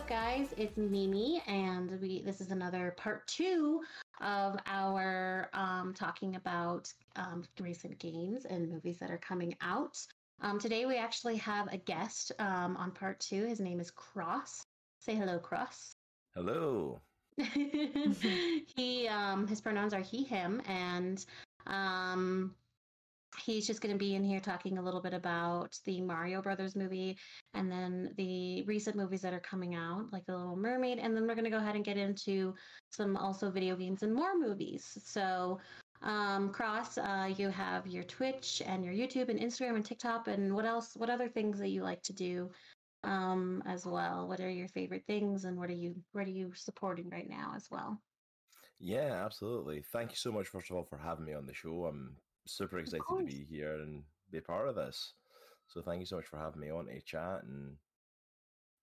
up, guys? It's Mimi, and we this is another part two of our um, talking about um, recent games and movies that are coming out. Um, today, we actually have a guest um, on part two. His name is Cross. Say hello, Cross. Hello. he um, his pronouns are he him, and um, he's just going to be in here talking a little bit about the Mario Brothers movie and then the recent movies that are coming out, like The Little Mermaid. And then we're going to go ahead and get into some also video games and more movies. So, um, Cross, uh, you have your Twitch and your YouTube and Instagram and TikTok. And what else? What other things that you like to do um, as well? What are your favorite things and what are you, what are you supporting right now as well? Yeah, absolutely. Thank you so much, first of all, for having me on the show. I'm super excited to be here and be part of this. So thank you so much for having me on a chat and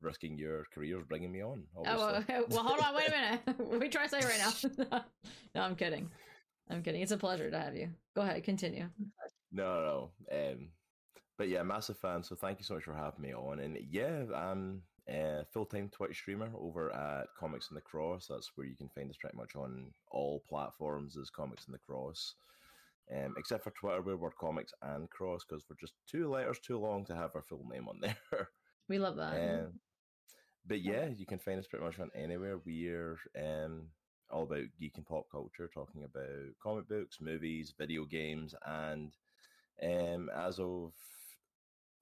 risking your careers bringing me on. Oh, well, well, hold on, wait a minute. you trying to say right now? no, I'm kidding. I'm kidding. It's a pleasure to have you. Go ahead, continue. No, no. Um, but yeah, massive fan. So thank you so much for having me on. And yeah, I'm a full time Twitch streamer over at Comics and the Cross. That's where you can find us pretty much on all platforms as Comics and the Cross. Um, except for Twitter, where we're comics and cross because we're just two letters too long to have our full name on there. We love that. Um, but yeah, you can find us pretty much on anywhere. We're um, all about geek and pop culture, talking about comic books, movies, video games, and um, as of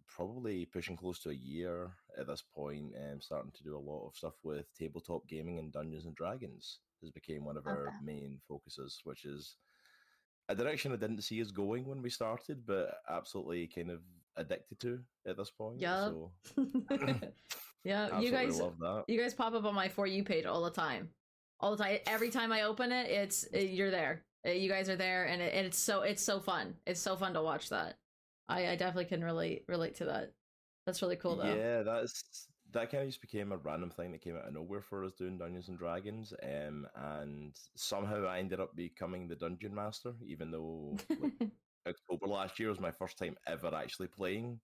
probably pushing close to a year at this point, um, starting to do a lot of stuff with tabletop gaming and Dungeons and Dragons has become one of our main focuses, which is a direction I didn't see us going when we started, but absolutely kind of addicted to at this point. Yeah. So yeah, you guys, love that. you guys pop up on my for you page all the time, all the time. Every time I open it, it's uh, you're there. Uh, You guys are there, and, it, and it's so it's so fun. It's so fun to watch that. I, I definitely can relate relate to that. That's really cool though. Yeah, that's that kind of just became a random thing that came out of nowhere for us doing Dungeons and Dragons, um, and somehow I ended up becoming the dungeon master, even though like, October last year was my first time ever actually playing.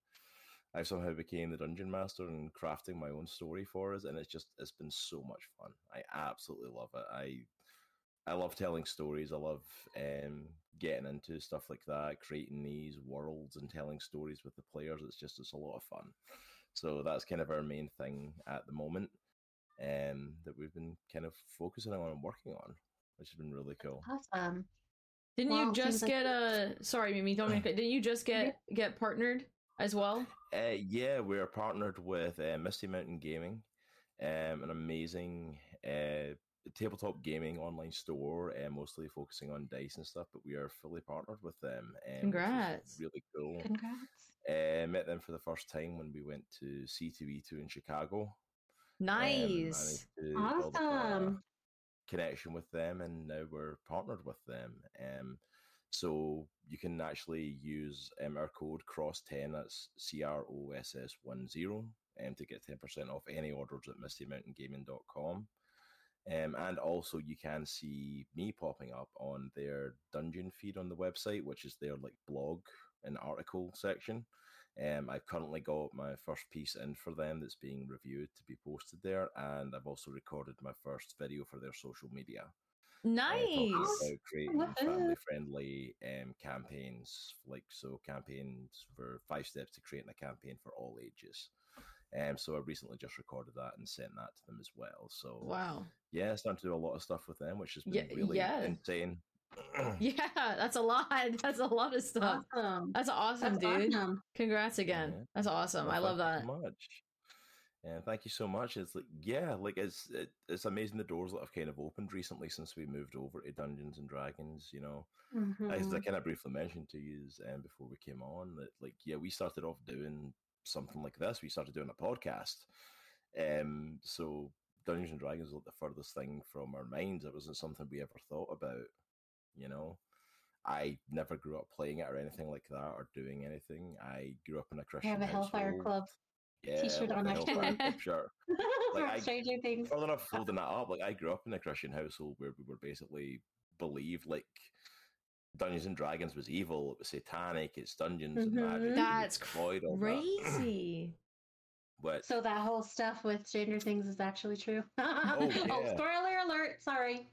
I somehow became the dungeon master and crafting my own story for us, and it's just it's been so much fun. I absolutely love it. I I love telling stories. I love um, getting into stuff like that, creating these worlds and telling stories with the players. It's just it's a lot of fun. So that's kind of our main thing at the moment um, that we've been kind of focusing on and working on, which has been really cool. Awesome. Didn't Well, you just seems like- get a? Sorry, Mimi, don't make it. Didn't you just get get partnered as well? Uh, yeah, we're partnered with uh, Misty Mountain Gaming, um, an amazing uh, tabletop gaming online store, and mostly focusing on dice and stuff. But we are fully partnered with them. Um, which is Congrats. Really cool. Congrats. Uh, met them for the first time when we went to C2E2 in Chicago. Um, Nice. to build up a Awesome. connection with them, and now we're partnered with them. Um, so you can actually use um, our code cross10 that's c-r-o-s-s-1-0 um, to get 10% off any orders at mistymountaingaming.com um, and also you can see me popping up on their dungeon feed on the website which is their like blog and article section um, I've currently got my first piece in for them that's being reviewed to be posted there, and I've also recorded my first video for their social media. uh, Nice. about creating family friendly um, campaigns, like so campaigns for five steps to creating a campaign for all ages. Um, so I recently just recorded that and sent that to them as well. So Wow. yeah, starting to do a lot of stuff with them, which has been Yeah, really yeah. insane. Yeah, that's a lot. That's a lot of stuff. Awesome. That's awesome, That's dude. awesome. Congrats again. Yeah. That's awesome. Well, I love that. so much. And thank you so much. It's like yeah, like it's it, it's amazing the doors that have kind of opened recently since we moved over to Dungeons and Dragons. You know, as I Mhm. kind of briefly mentioned to you um, before we came on that like yeah, we started off doing something like this. We started doing a podcast. Um, so Dungeons and Dragons was like the furthest thing from our minds. It wasn't something we ever thought about. You know, I never grew up playing it or anything like that or doing anything. I grew up in a We Christian have a Hellfire household. Club Yeah, t-shirt like on Hellfire. Club shirt. I- Stranger Things. Further enough folding that up, like I grew up in a Christian household where we were basically believed like Dungeons and Dragons was evil, it was satanic, it's dungeons and Mhm. magic. That's we avoid that. Crazy. But So that whole stuff with Stranger Things is actually true. oh, yeah. spoiler alert! Sorry.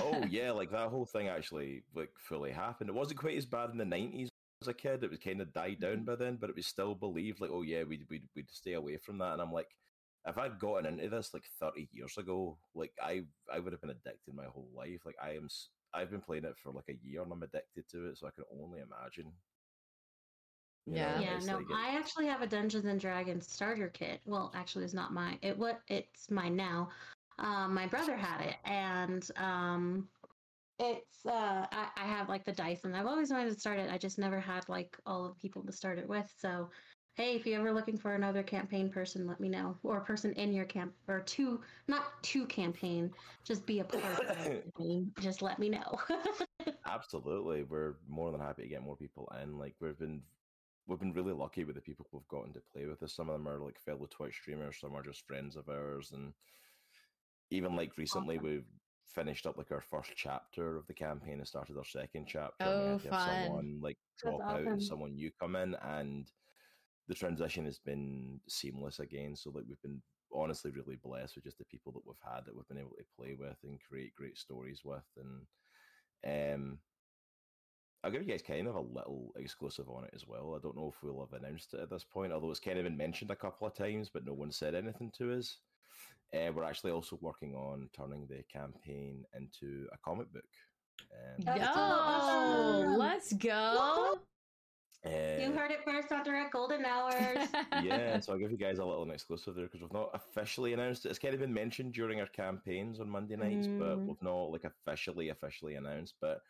oh yeah, like that whole thing actually like fully happened. It wasn't quite as bad in the nineties as a kid. It was kind of died down by then, but it was still believed like, oh yeah, we'd we'd we'd stay away from that. And I'm like, if I'd gotten into this like 30 years ago, like I I would have been addicted my whole life. Like I am, s- I've been playing it for like a year and I'm addicted to it, so I can only imagine. You know, Yeah. Yeah, no, like it- I actually have a Dungeons and Dragons starter kit. Well, actually, it's not mine. It what it's mine now. Um, my brother had it, and um, it's uh, I, I have like the dice, and I've always wanted to start it. I just never had like all of the people to start it with. So, hey, if you're ever looking for another campaign person, let me know, or a person in your camp, or two, not two campaign, just be a part of campaign. Just let me know. Absolutely, we're more than happy to get more people in. Like we've been, we've been really lucky with the people we've gotten to play with us. Some of them are like fellow Twitch streamers, some are just friends of ours, and even like recently Awesome. we've finished up like our first chapter of the campaign and started our second chapter. Oh, and we oh, had to have someone like drop out and someone new come in, and the transition has been seamless again. So like we've been honestly really blessed with just the people that we've had that we've been able to play with and create great stories with and um I'll give you guys kind of a little exclusive on it as well. I don't know if we'll have announced it at this point, although it's kind of been mentioned a couple of times, but no one said anything to us. Uh, we're actually also working on turning the campaign into a comic book. Um, That's Yo, let's go. You uh, heard it first on Direct Golden Hours. yeah, so I'll give you guys a little exclusive there because we've not officially announced it. It's kind of been mentioned during our campaigns on Monday nights, but Mm. we've not like officially officially announced. But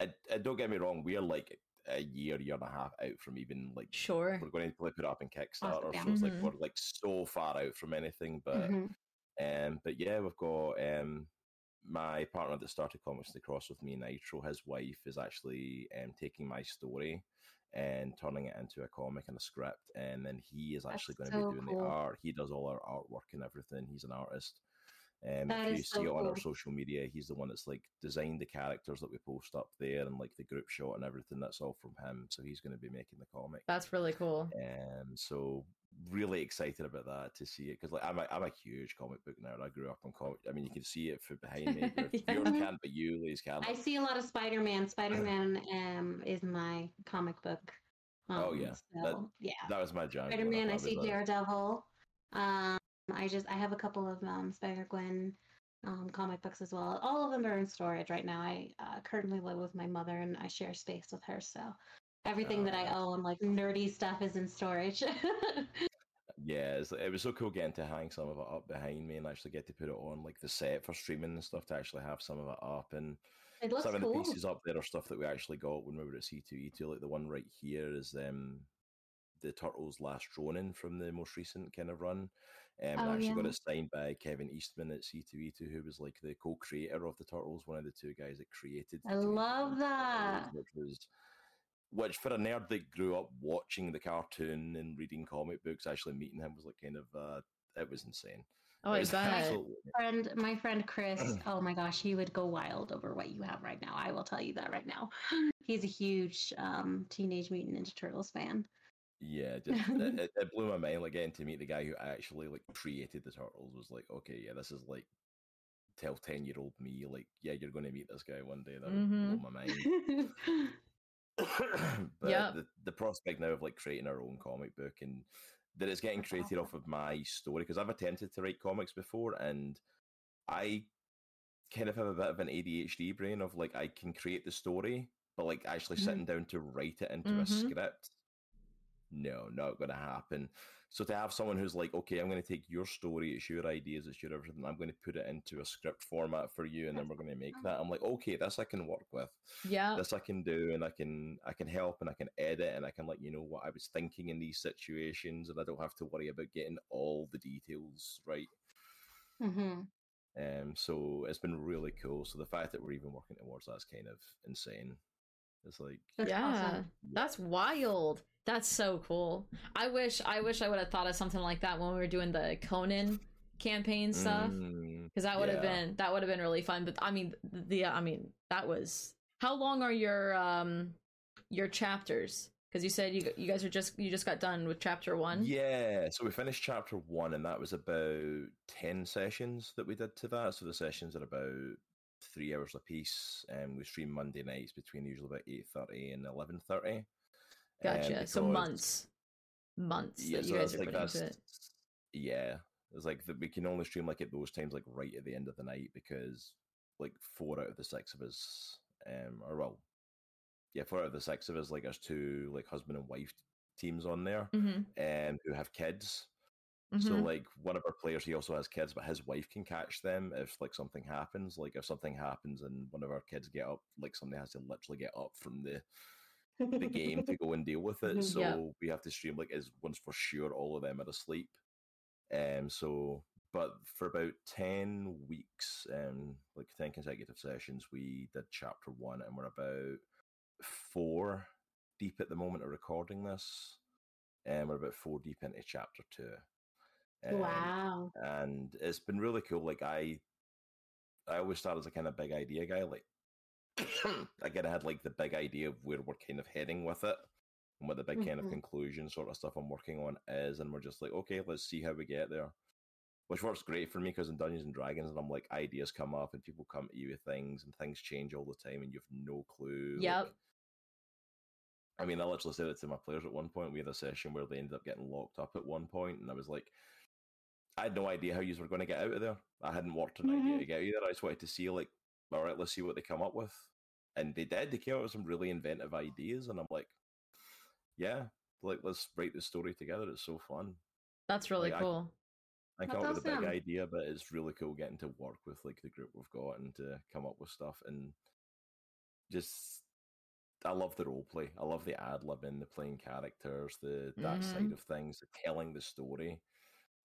I, I, don't get me wrong, we are like a year, year and a half out from even like Sure. we're going to put it up in Kickstarter, yeah. so it's like Mhm. we're like so far out from anything. But Mhm. um, but yeah, we've got um my partner that started Comics to Cross with me, Nitro. His wife is actually um taking my story and turning it into a comic and a script, and then he is That's actually going to so be doing cool. the art. He does all our artwork and everything. He's an artist. Um, That if you so see it on our social media, he's the one that's like designed the characters that we post up there and like the group shot and everything. That's all from him. So he's going to be making the comic. That's really cool. Um, so really excited about that to see it because like I'm a, I'm a huge comic book nerd. I grew up on comic. I mean, you can see it from behind me. Yeah. Viewers can't, but you, ladies can. I see a lot of Spider Man. Spider Man um, is my comic book. Um, Oh, yeah. That- yeah. That was my jam. Spider Man. up. I see Daredevil. Um, I just I have a couple of um, Spider Gwen um, comic books as well. All of them are in storage right now. I uh, currently live with my mother and I share space with her, so everything Oh, that I own, like nerdy stuff, is in storage. Yeah, it was so cool getting to hang some of it up behind me and actually get to put it on like the set for streaming and stuff to actually have some of it up and it some of the pieces up there are stuff that we actually got when we were at C2E2. Like the one right here is um the Turtles Last Ronin from the most recent kind of run. Um, and Oh, I actually got it signed by Kevin Eastman at C2E2, who was like the co-creator of the Turtles, one of the two guys that created. I love Turtles, that. Which was which for a nerd that grew up watching the cartoon and reading comic books, actually meeting him was like kind of uh it was insane. Oh, It I was bet. absolutely friend my friend chris oh my gosh he would go wild over what you have right now i will tell you that right now he's a huge um teenage mutant ninja turtles fan Yeah, just it, it, it blew my mind. Like getting to meet the guy who actually like created the turtles was like, okay, yeah, this is like tell ten year old me, like, yeah, you're going to meet this guy one day. That would Mhm. blow my mind. but Yep. the, the prospect now of like creating our own comic book and that it's getting created off of my story because I've attempted to write comics before and I kind of have a bit of an ADHD brain of like I can create the story, but like actually Mhm. sitting down to write it into a Mhm. script, no, not going to happen. So to have someone who's like, okay, I'm going to take your story, it's your ideas, it's your everything, I'm going to put it into a script format for you, and then we're going to make that. I'm like, okay, this I can work with Yeah. this I can do and I can I can help and I can edit and I can let you know what I was thinking in these situations and I don't have to worry about getting all the details right. hmm Um so it's been really cool. So the fact that we're even working towards that's kind of insane. It's like That's yeah. awesome. That's wild. That's so cool. I wish I wish I would have thought of something like that when we were doing the Conan campaign stuff. mm, Because that would have yeah. been that would have been really fun. But I mean the I mean that was how long are your um your chapters? Because you said you you guys are just you just got done with chapter one. Yeah, so we finished chapter one, and that was about ten sessions that we did to that. So the sessions are about three hours a piece, and we stream Monday nights between usually about eight thirty and eleven thirty. Gotcha. so months, months Yeah, that so you guys are like putting into it. yeah. It's like that we can only stream like at those times, like right at the end of the night, because like four out of the six of us, um, or well, yeah, four out of the six of us, like us two like husband and wife teams on there, Mm-hmm. um, who have kids. So like one of our players, he also has kids, but his wife can catch them if like something happens. Like if something happens and one of our kids get up, like somebody has to literally get up from the the game to go and deal with it. So Yeah. we have to stream like as once for sure all of them are asleep. Um so but for about ten weeks, um like ten consecutive sessions, we did chapter one and we're about four deep at the moment of recording this. And we're about four deep into chapter two. Um, wow. and it's been really cool. Like I, I always start as a kind of big idea guy. Like again, I had like the big idea of where we're kind of heading with it, and what the big kind of Mhm. conclusion sort of stuff I'm working on is, and we're just like, okay, let's see how we get there. Which works great for me because in Dungeons and Dragons, and I'm like, ideas come up and people come to you with things, and things change all the time, and you have no clue. like- Yep. I mean, I literally said it to my players at one point. We had a session where they ended up getting locked up at one point, and I was like, I had no idea how you were going to get out of there. I hadn't worked an idea Mhm. to get there. I just wanted to see, like, all right, let's see what they come up with. And they did. They came up with some really inventive ideas, and I'm like, yeah, like, let's write the story together. It's so fun. That's really Like, cool. I That's come up with a big idea, but it's really cool getting to work with like the group we've got and to come up with stuff and just I love the role play. I love the ad libbing, the playing characters, the that side Mhm. of things, the telling the story.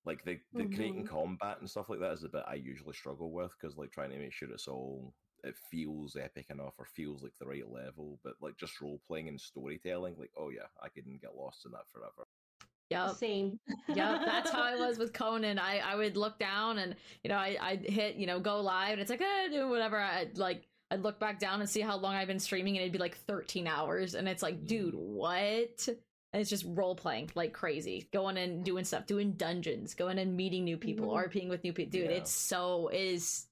Like the the creating Mhm. combat and stuff like that is a bit I usually struggle with because like trying to make sure it's all it feels epic enough or feels like the right level, but like just role playing and storytelling, like oh yeah, I couldn't get lost in that forever. Yep. Same. Yep, that's how I was with Conan. I, I would look down and you know I I'd hit you know go live and it's like eh, do whatever. I'd like I'd look back down and see how long I've been streaming and it'd be like 13 hours and it's like dude what? And it's just role playing like crazy, going and doing stuff, doing dungeons, going and meeting new people, Mhm. RPing with new people. Dude, Yeah. it's so it is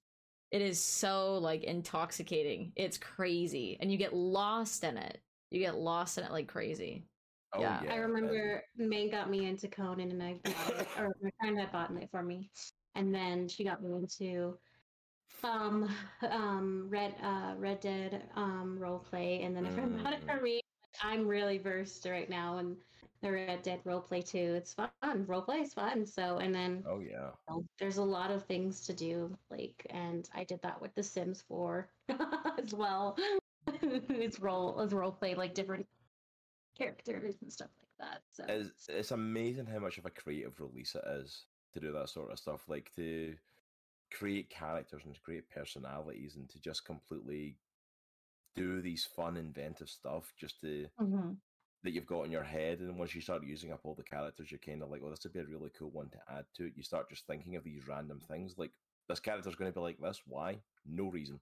it is so like intoxicating. It's crazy, and you get lost in it. You get lost in it like crazy. Oh Yeah. yeah. I remember May got me into Conan, and I bought it, or my friend had bought it for me, and then she got me into um um Red uh Red Dead um role play, and then a friend bought it Mm. for me. I'm really versed right now in the Red Dead role play too. It's fun. Role play is fun. So, and then Oh yeah. know, there's a lot of things to do like and i did that with the sims 4 as well it's role as role play like different characters and stuff like that so it's, it's amazing how much of a creative release it is to do that sort of stuff like to create characters and to create personalities and to just completely do these fun inventive stuff just to Mhm. that you've got in your head and once you start using up all the characters you're kind of like oh this would be a really cool one to add to it. You start just thinking of these random things like this character's going to be like this? Why? No reason.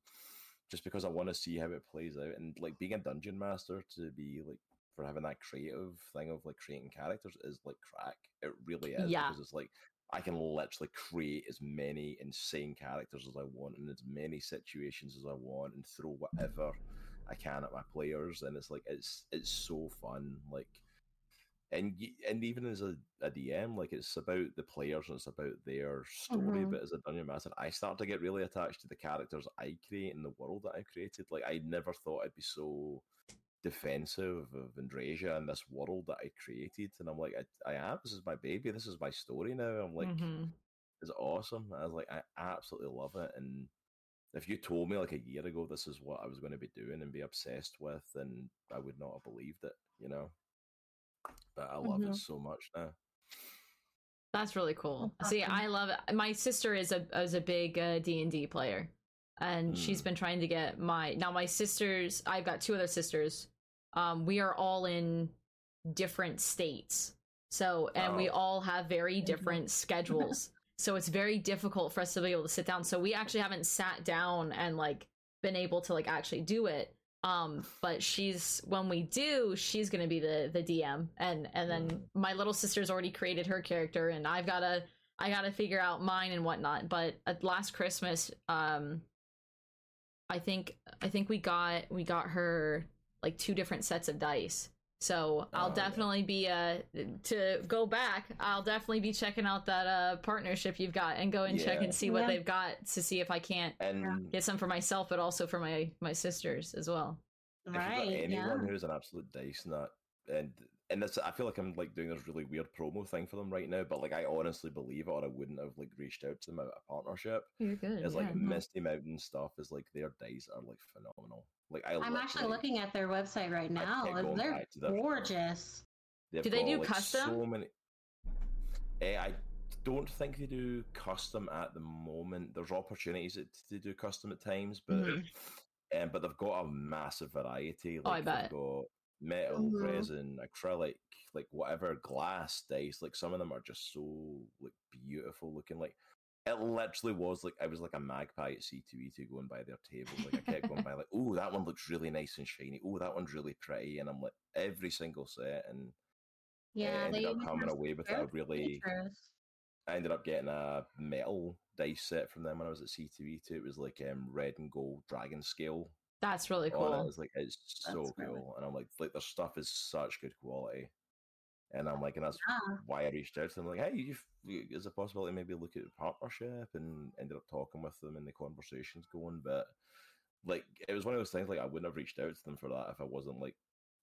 Just because i want to see how it plays out and like being a dungeon master to be like for having that creative thing of like creating characters is like crack. It really is Yeah. because it's like I can literally create as many insane characters as I want in as many situations as I want and throw whatever I can at my players and it's like it's it's so fun like and and even as a, a DM like it's about the players and it's about their story Mhm. but as a dungeon master I start to get really attached to the characters I create and the world that I created like I never thought I'd be so defensive of Andrasia and this world that I created and I'm like I, I am this is my baby this is my story now I'm like Mhm. is awesome. I was like, I absolutely love it. And if you told me like a year ago this is what I was going to be doing and be obsessed with, then I would not have believed it, you know. But I love Mhm. it so much now. That's really cool. That's See, awesome. I love it. My sister is a is a big uh, D and D player, and she's been trying to get my now my sisters. I've got two other sisters. Um, we are all in different states, so and we Oh. all have very different schedules. So it's very difficult for us to be able to sit down. So we actually haven't sat down and like been able to like actually do it. Um, but she's when we do, she's gonna be the the DM, and and then Mhm. my little sister's already created her character, and I've gotta I gotta figure out mine and whatnot. But at last Christmas, um, I think I think we got we got her like two different sets of dice. So I'll Oh, yeah. definitely be uh to go back. I'll definitely be checking out that uh partnership you've got and go and check and see what Yeah. they've got to see if I can't And get some for myself, but also for my my sisters as well. if you've got Right. anyone Yeah. who's an absolute dice nut, and and this, I feel like I'm like doing this really weird promo thing for them right now, but like I honestly believe it, or I wouldn't have like reached out to them out of partnership. You're good. Is like yeah. Misty Mountain stuff is like their dice are like phenomenal. Like I I'm actually literally- looking at their website right now. kept and going They're back to their- gorgeous. Do they got, do like, custom? So many. Eh, I don't think they do custom at the moment. There's opportunities to, to do custom at times, but Mhm. um, but they've got a massive variety. Oh, I Like bet. they've got metal, Mhm. resin, acrylic, like whatever glass dice. Like some of them are just so like beautiful looking. Like it literally was like I was like a magpie at C2E2 going by their table. Like I kept going by like, oh, that one looks really nice and shiny. Oh, that one's really pretty. And I'm like every single set and Yeah, I ended they up coming away with a really. features. I ended up getting a metal dice set from them when I was at C2E2. It was like um, red and gold dragon scale That's really oh, it. cool. It's like it's so That's cool, really and I'm like, like their stuff is such good quality, and I'm like, and that's Yeah. why I reached out to them. Like, hey, you, is a possibility maybe look at a partnership, and ended up talking with them, and the conversations going. But like, it was one of those things. Like, I wouldn't have reached out to them for that if I wasn't like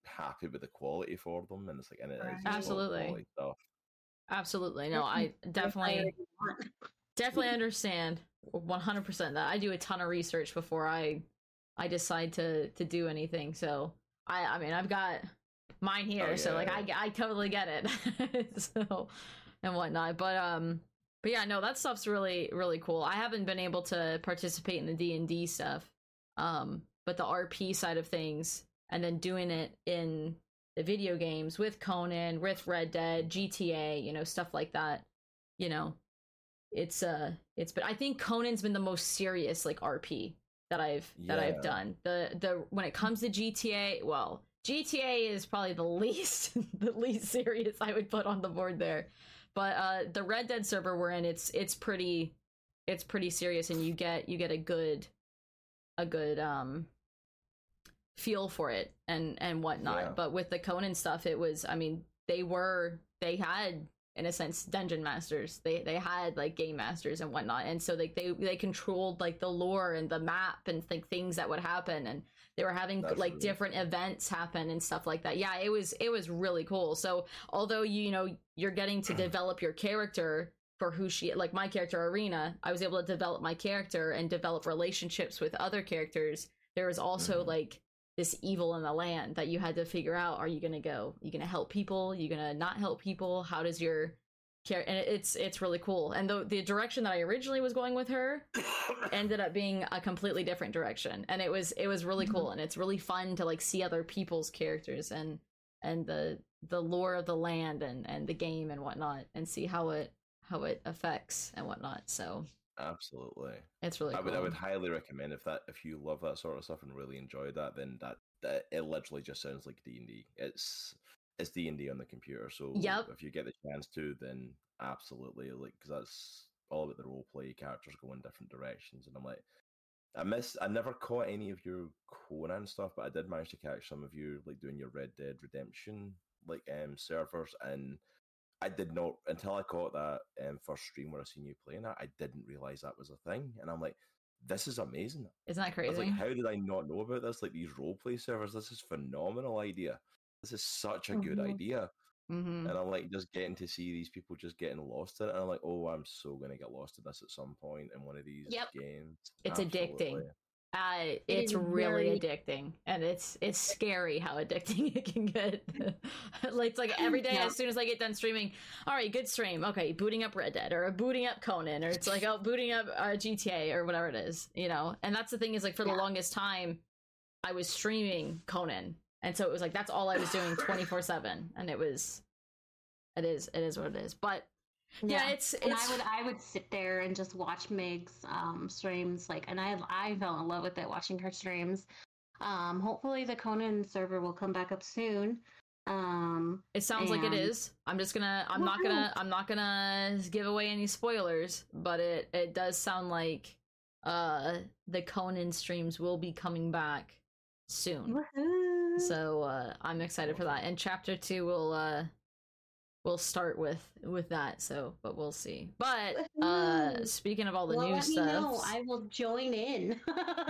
happy with the quality for them, and it's like, and it is Right. just Absolutely. stuff. Absolutely. No, I definitely definitely understand 100% that. I do a ton of research before I I decide to to do anything. So, I I mean, I've got mine here, Oh, so like I. I totally get it. so and whatnot. But um but yeah, no, that stuff's really really cool. I haven't been able to participate in the D&D stuff. Um but the RP side of things and then doing it in the video games with Conan, with Red Dead, GTA, you know, stuff like that. You know, it's uh it's but I think Conan's been the most serious like RP that I've that I've done. The the when it comes to GTA, well, GTA is probably the least the least serious I would put on the board there. But uh the Red Dead server we're in, it's it's pretty it's pretty serious and you get you get a good a good um feel for it and and whatnot. Yeah. But with the Conan stuff, it was I mean, they were they had in a sense dungeon masters. They they had like game masters and whatnot. And so they they, they controlled like the lore and the map and like things that would happen and they were having That's like really different events happen and stuff like that. Yeah, it was it was really cool. So although you, you know you're getting to develop your character for who she like my character Arena, I was able to develop my character and develop relationships with other characters. There was also Mhm. like this evil in the land that you had to figure out are you going to go? You going to help people? You going to not help people? How does your care and it's it's really cool. And the the direction that I originally was going with her ended up being a completely different direction. And it was it was really mm-hmm. cool and it's really fun to like see other people's characters and and the the lore of the land and and the game and whatnot and see how it how it affects and whatnot. So Absolutely. it's really I cool would I would highly recommend if that if you love that sort of stuff and really enjoy that, then that, that it literally just sounds like D and D. It's it's D and D on the computer. So Yep. if you get the chance to, then absolutely like because that's all about the role play. Characters go in different directions, and I'm like, I miss. I never caught any of your Conan stuff, but I did manage to catch some of you like doing your Red Dead Redemption like um servers and. I did not until I caught that um, first stream where I seen you playing that. I didn't realize that was a thing, and I'm like, "This is amazing." isn't that I was crazy like, "How did I not know about this? Like these roleplay servers, this is phenomenal idea. This is such a good Mhm. idea." hmm And I'm like, just getting to see these people just getting lost in it, and I'm like, "Oh, I'm so gonna get lost in this at some point in one of these Yep. games." It's addicting. Uh, it's is really very- addicting, and it's it's scary how addicting it can get. like it's like every day, Yeah. as soon as I get done streaming, all right, good stream. Okay, booting up Red Dead or booting up Conan, or it's like oh, booting up uh, GTA or whatever it is, you know. And that's the thing is like for the longest time, I was streaming Conan, and so it was like that's all I was doing twenty four seven, and it was, it is, it is what it is. But yeah, it's and I would I would sit there and just watch Meg's um streams like and I I fell in love with it watching her streams. Um, hopefully the Conan server will come back up soon. Um, It sounds like it is. I'm just gonna. I'm not gonna. I'm not gonna give away any spoilers, but it it does sound like uh the Conan streams will be coming back soon. woohoo. So uh I'm excited for that. And chapter two will uh will start with with that. So, but we'll see. But uh speaking of all the well, new stuff. I will join in.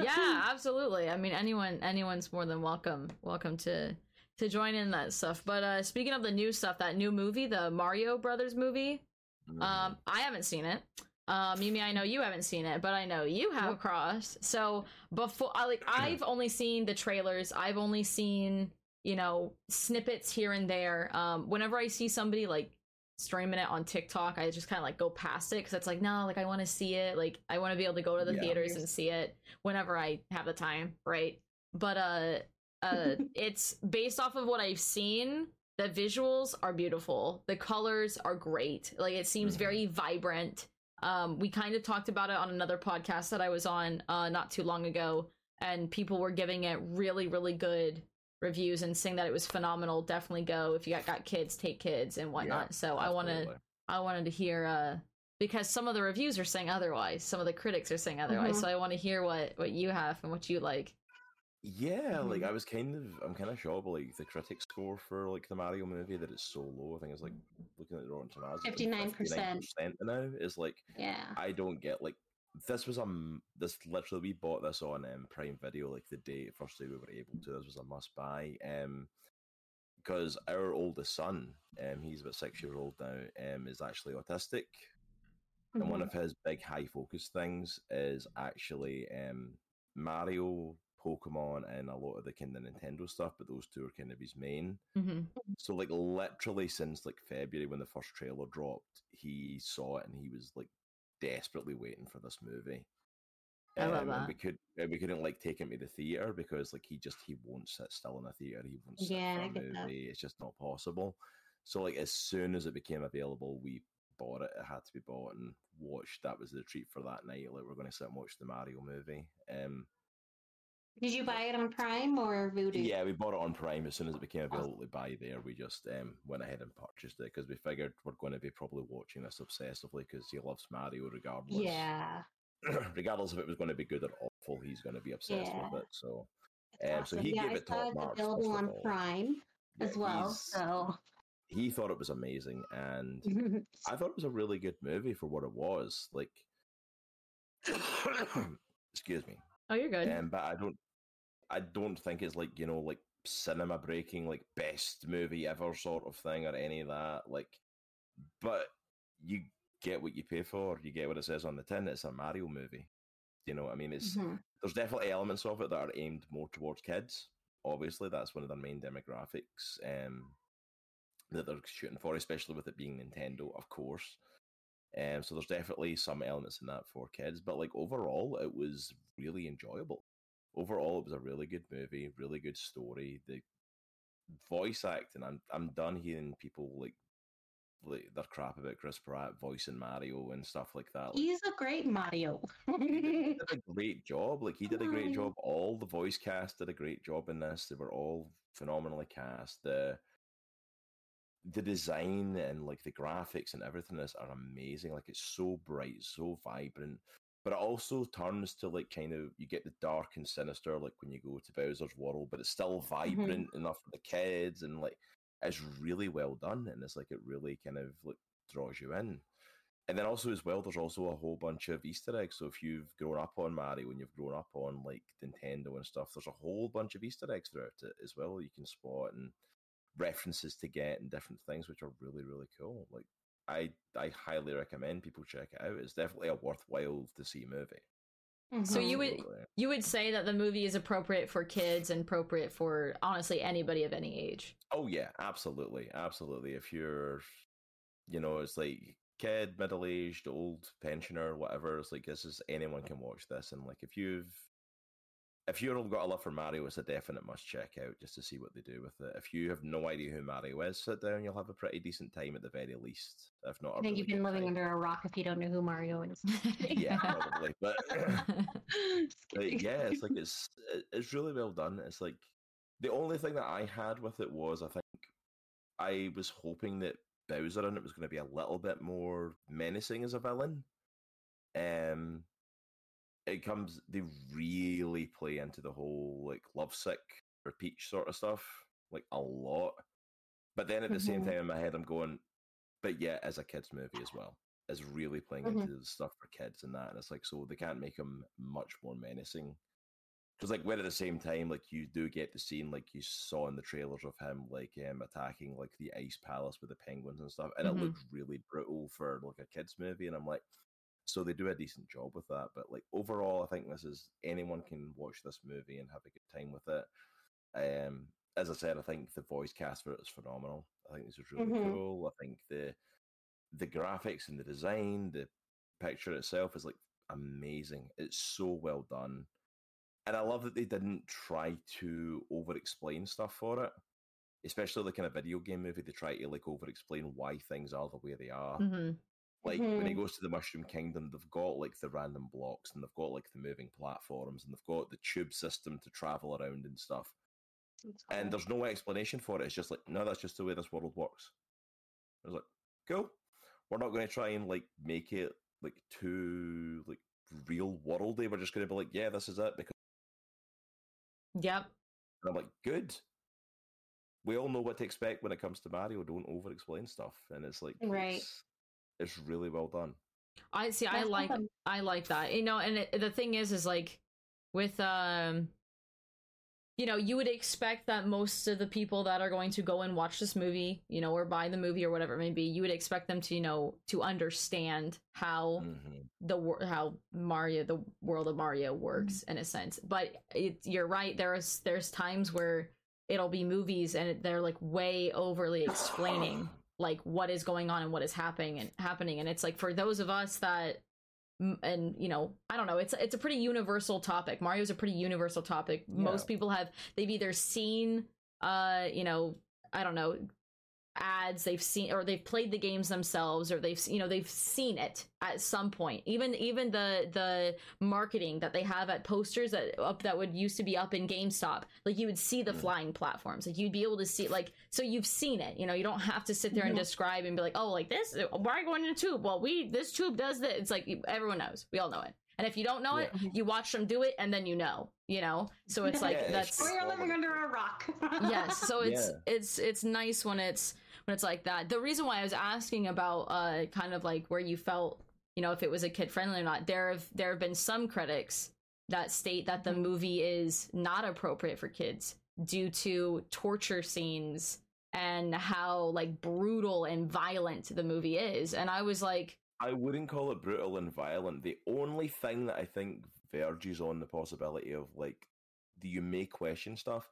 yeah, absolutely. I mean, anyone anyone's more than welcome welcome to to join in that stuff. But uh speaking of the new stuff, that new movie, the Mario Brothers movie, Mm-hmm. um I haven't seen it. Um Mimi, I know you haven't seen it, but I know you have Nope. crossed. So before I like I've only seen the trailers. I've only seen, you know, snippets here and there. Um whenever I see somebody like streaming it on TikTok, I just kind of like go past it because it's like, no, like I want to see it. Like I want to be able to go to the Yeah. theaters and see it whenever I have the time, right? But uh uh it's based off of what I've seen. The visuals are beautiful. The colors are great. Like it seems Mhm. very vibrant. Um we kind of talked about it on another podcast that I was on uh not too long ago and people were giving it really really good reviews and saying that it was phenomenal. Definitely go if you got, got kids, take kids and whatnot. so I want to I wanted to hear uh because some of the reviews are saying otherwise. Some of the critics are saying otherwise. Mhm. So I want to hear what what you have and what you like. Yeah, like Mhm. I was kind of, I'm kind of shocked like the critic score for like the Mario movie that it's so low. I think it's like looking at the Rotten Tomatoes, 59%. 59% now. Is like yeah. I don't get like this was um this literally we bought this on um, Prime Video like the day first day we were able to. This was a must buy um because our oldest son um he's about six years old now um is actually autistic and one Mhm. of his big high focus things is actually um Mario, Pokemon, and a lot of the kind of Nintendo stuff. But those two are kind of his main. hmm So like literally since like February when the first trailer dropped, he saw it and he was like desperately waiting for this movie. I love Um, that. And we could we couldn't like take him to the theater because like he just he won't sit still in a theater. He won't sit Yeah, for a get that. movie. It's just not possible. So like as soon as it became available, we bought it. It had to be bought and watched. That was the treat for that night. Like we're going to sit and watch the Mario movie. Um, Did you buy it on Prime or Vudu? yeah, we bought it on Prime as soon as it became available to buy there. We just um, went ahead and purchased it because we figured we're going to be probably watching this obsessively because he loves Mario regardless. Yeah. regardless if it was going to be good or awful, he's going to be obsessed Yeah. with it. So, It's um, so he yeah, gave I it saw top it's marks. available on. Prime Yeah, as well. So he thought it was amazing, and I thought it was a really good movie for what it was. Like, excuse me, Oh, you're good. um, but I don't, I don't think it's like you know, like cinema breaking, like best movie ever sort of thing or any of that. Like, but you get what you pay for. You get what it says on the tin. It's a Mario movie. You know, what I mean, it's Mhm. there's definitely elements of it that are aimed more towards kids. Obviously, that's one of their main demographics um, that they're shooting for, especially with it being Nintendo, of course. Um, so there's definitely some elements in that for kids, but like overall, it was really enjoyable. Overall, it was a really good movie, really good story. The voice acting, I'm I'm done hearing people like like their crap about Chris Pratt voicing Mario and stuff like that. Like, he's a great Mario. he did a great job. Like he did a great job. All the voice cast did a great job in this. They were all phenomenally cast. The the design and like the graphics and everything is are amazing. Like it's so bright, so vibrant. But it also turns to like kind of you get the dark and sinister like when you go to Bowser's World, but it's still mm-hmm. vibrant enough for the kids and like it's really well done and it's like it really kind of like draws you in. And then also as well, there's also a whole bunch of Easter eggs. So if you've grown up on Mario and you've grown up on like Nintendo and stuff, there's a whole bunch of Easter eggs throughout it as well. You can spot and references to get and different things, which are really really cool. Like I I highly recommend people check it out. It's definitely a worthwhile to see movie. So mm-hmm. you would- You would say that the movie is appropriate for kids and appropriate for honestly anybody of any age. Oh yeah, absolutely, absolutely. If you're, you know, it's like kid, middle aged, old, pensioner, whatever. It's like this is anyone can watch this, and like if you've if you've all got a love for Mario, it's a definite must check out just to see what they do with it. If you have no idea who Mario is, sit down, you'll have a pretty decent time at the very least, if not. I think really you've been living time. under a rock if you don't know who Mario is. Yeah, probably, but. But yeah, it's like it's it's really well done. It's like the only thing that I had with it was I think I was hoping that Bowser in it was going to be a little bit more menacing as a villain. Um, it comes they really play into the whole like lovesick or Peach sort of stuff like a lot. But then at the same Mhm. time in my head, I'm going, but yeah, as a kids movie as well, is really playing Mhm. into the stuff for kids and that, and it's like so they can't make him much more menacing. Because like when at the same time, like you do get the scene like you saw in the trailers of him like um attacking like the ice palace with the penguins and stuff, and Mhm. it looks really brutal for like a kids movie, and I'm like, so they do a decent job with that. But like overall, I think this is anyone can watch this movie and have a good time with it. Um, as I said, I think the voice cast for it is phenomenal. I think this is really Mhm. cool. I think the the graphics and the design, the picture itself is like amazing. It's so well done. And I love that they didn't try to over explain stuff for it. Especially like in a video game movie, they try to like over explain why things are the way they are. Mhm. Like when he Mhm. goes to the Mushroom Kingdom, they've got like the random blocks and they've got like the moving platforms and they've got the tube system to travel around and stuff. That's And there's no explanation for it. It's just like, no, that's just the way this world works. I was like, cool. We're not going to try and like make it like too like real worldy. We're just going to be like, yeah, this is it. Because Yep. and I'm like, good. We all know what to expect when it comes to Mario. Don't over explain stuff. And it's like, Right. It's, it's really well done. I see. I like. awesome. I like that. You know, and it, the thing is, is like with um, you know, you would expect that most of the people that are going to go and watch this movie, you know, or buy the movie or whatever it may be, you would expect them to, you know, to understand how Mhm. the wor- how Mario, the world of Mario works in a sense. But it, you're right. There's there's times where it'll be movies and they're like way overly explaining like what is going on and what is happening and happening. And it's like for those of us that and you know i don't know it's it's a pretty universal topic. Mario's a pretty universal topic. Most people have they've either seen uh you know i don't know ads they've seen or they've played the games themselves or they've you know they've seen it at some point. Even even the the marketing that they have at posters that up that would used to be up in GameStop like you would see the Mm. flying platforms. Like you'd be able to see like so you've seen it you know you don't have to sit there and describe and be like oh like this? Why are you going in a tube well we this tube does this. It's like everyone knows. We all know it. And if you don't know it you watch them do it and then you know you know? So it's like Yeah, that's Or you're living under a rock. yes. So it's Yeah. it's it's nice when it's when it's like that the reason why i was asking about uh kind of like where you felt you know if it was a kid friendly or not there have there have been some critics that state that the Mhm. movie is not appropriate for kids due to torture scenes and how like brutal and violent the movie is and i was like I wouldn't call it brutal and violent. The only thing that I think verges on the possibility of like the you may question stuff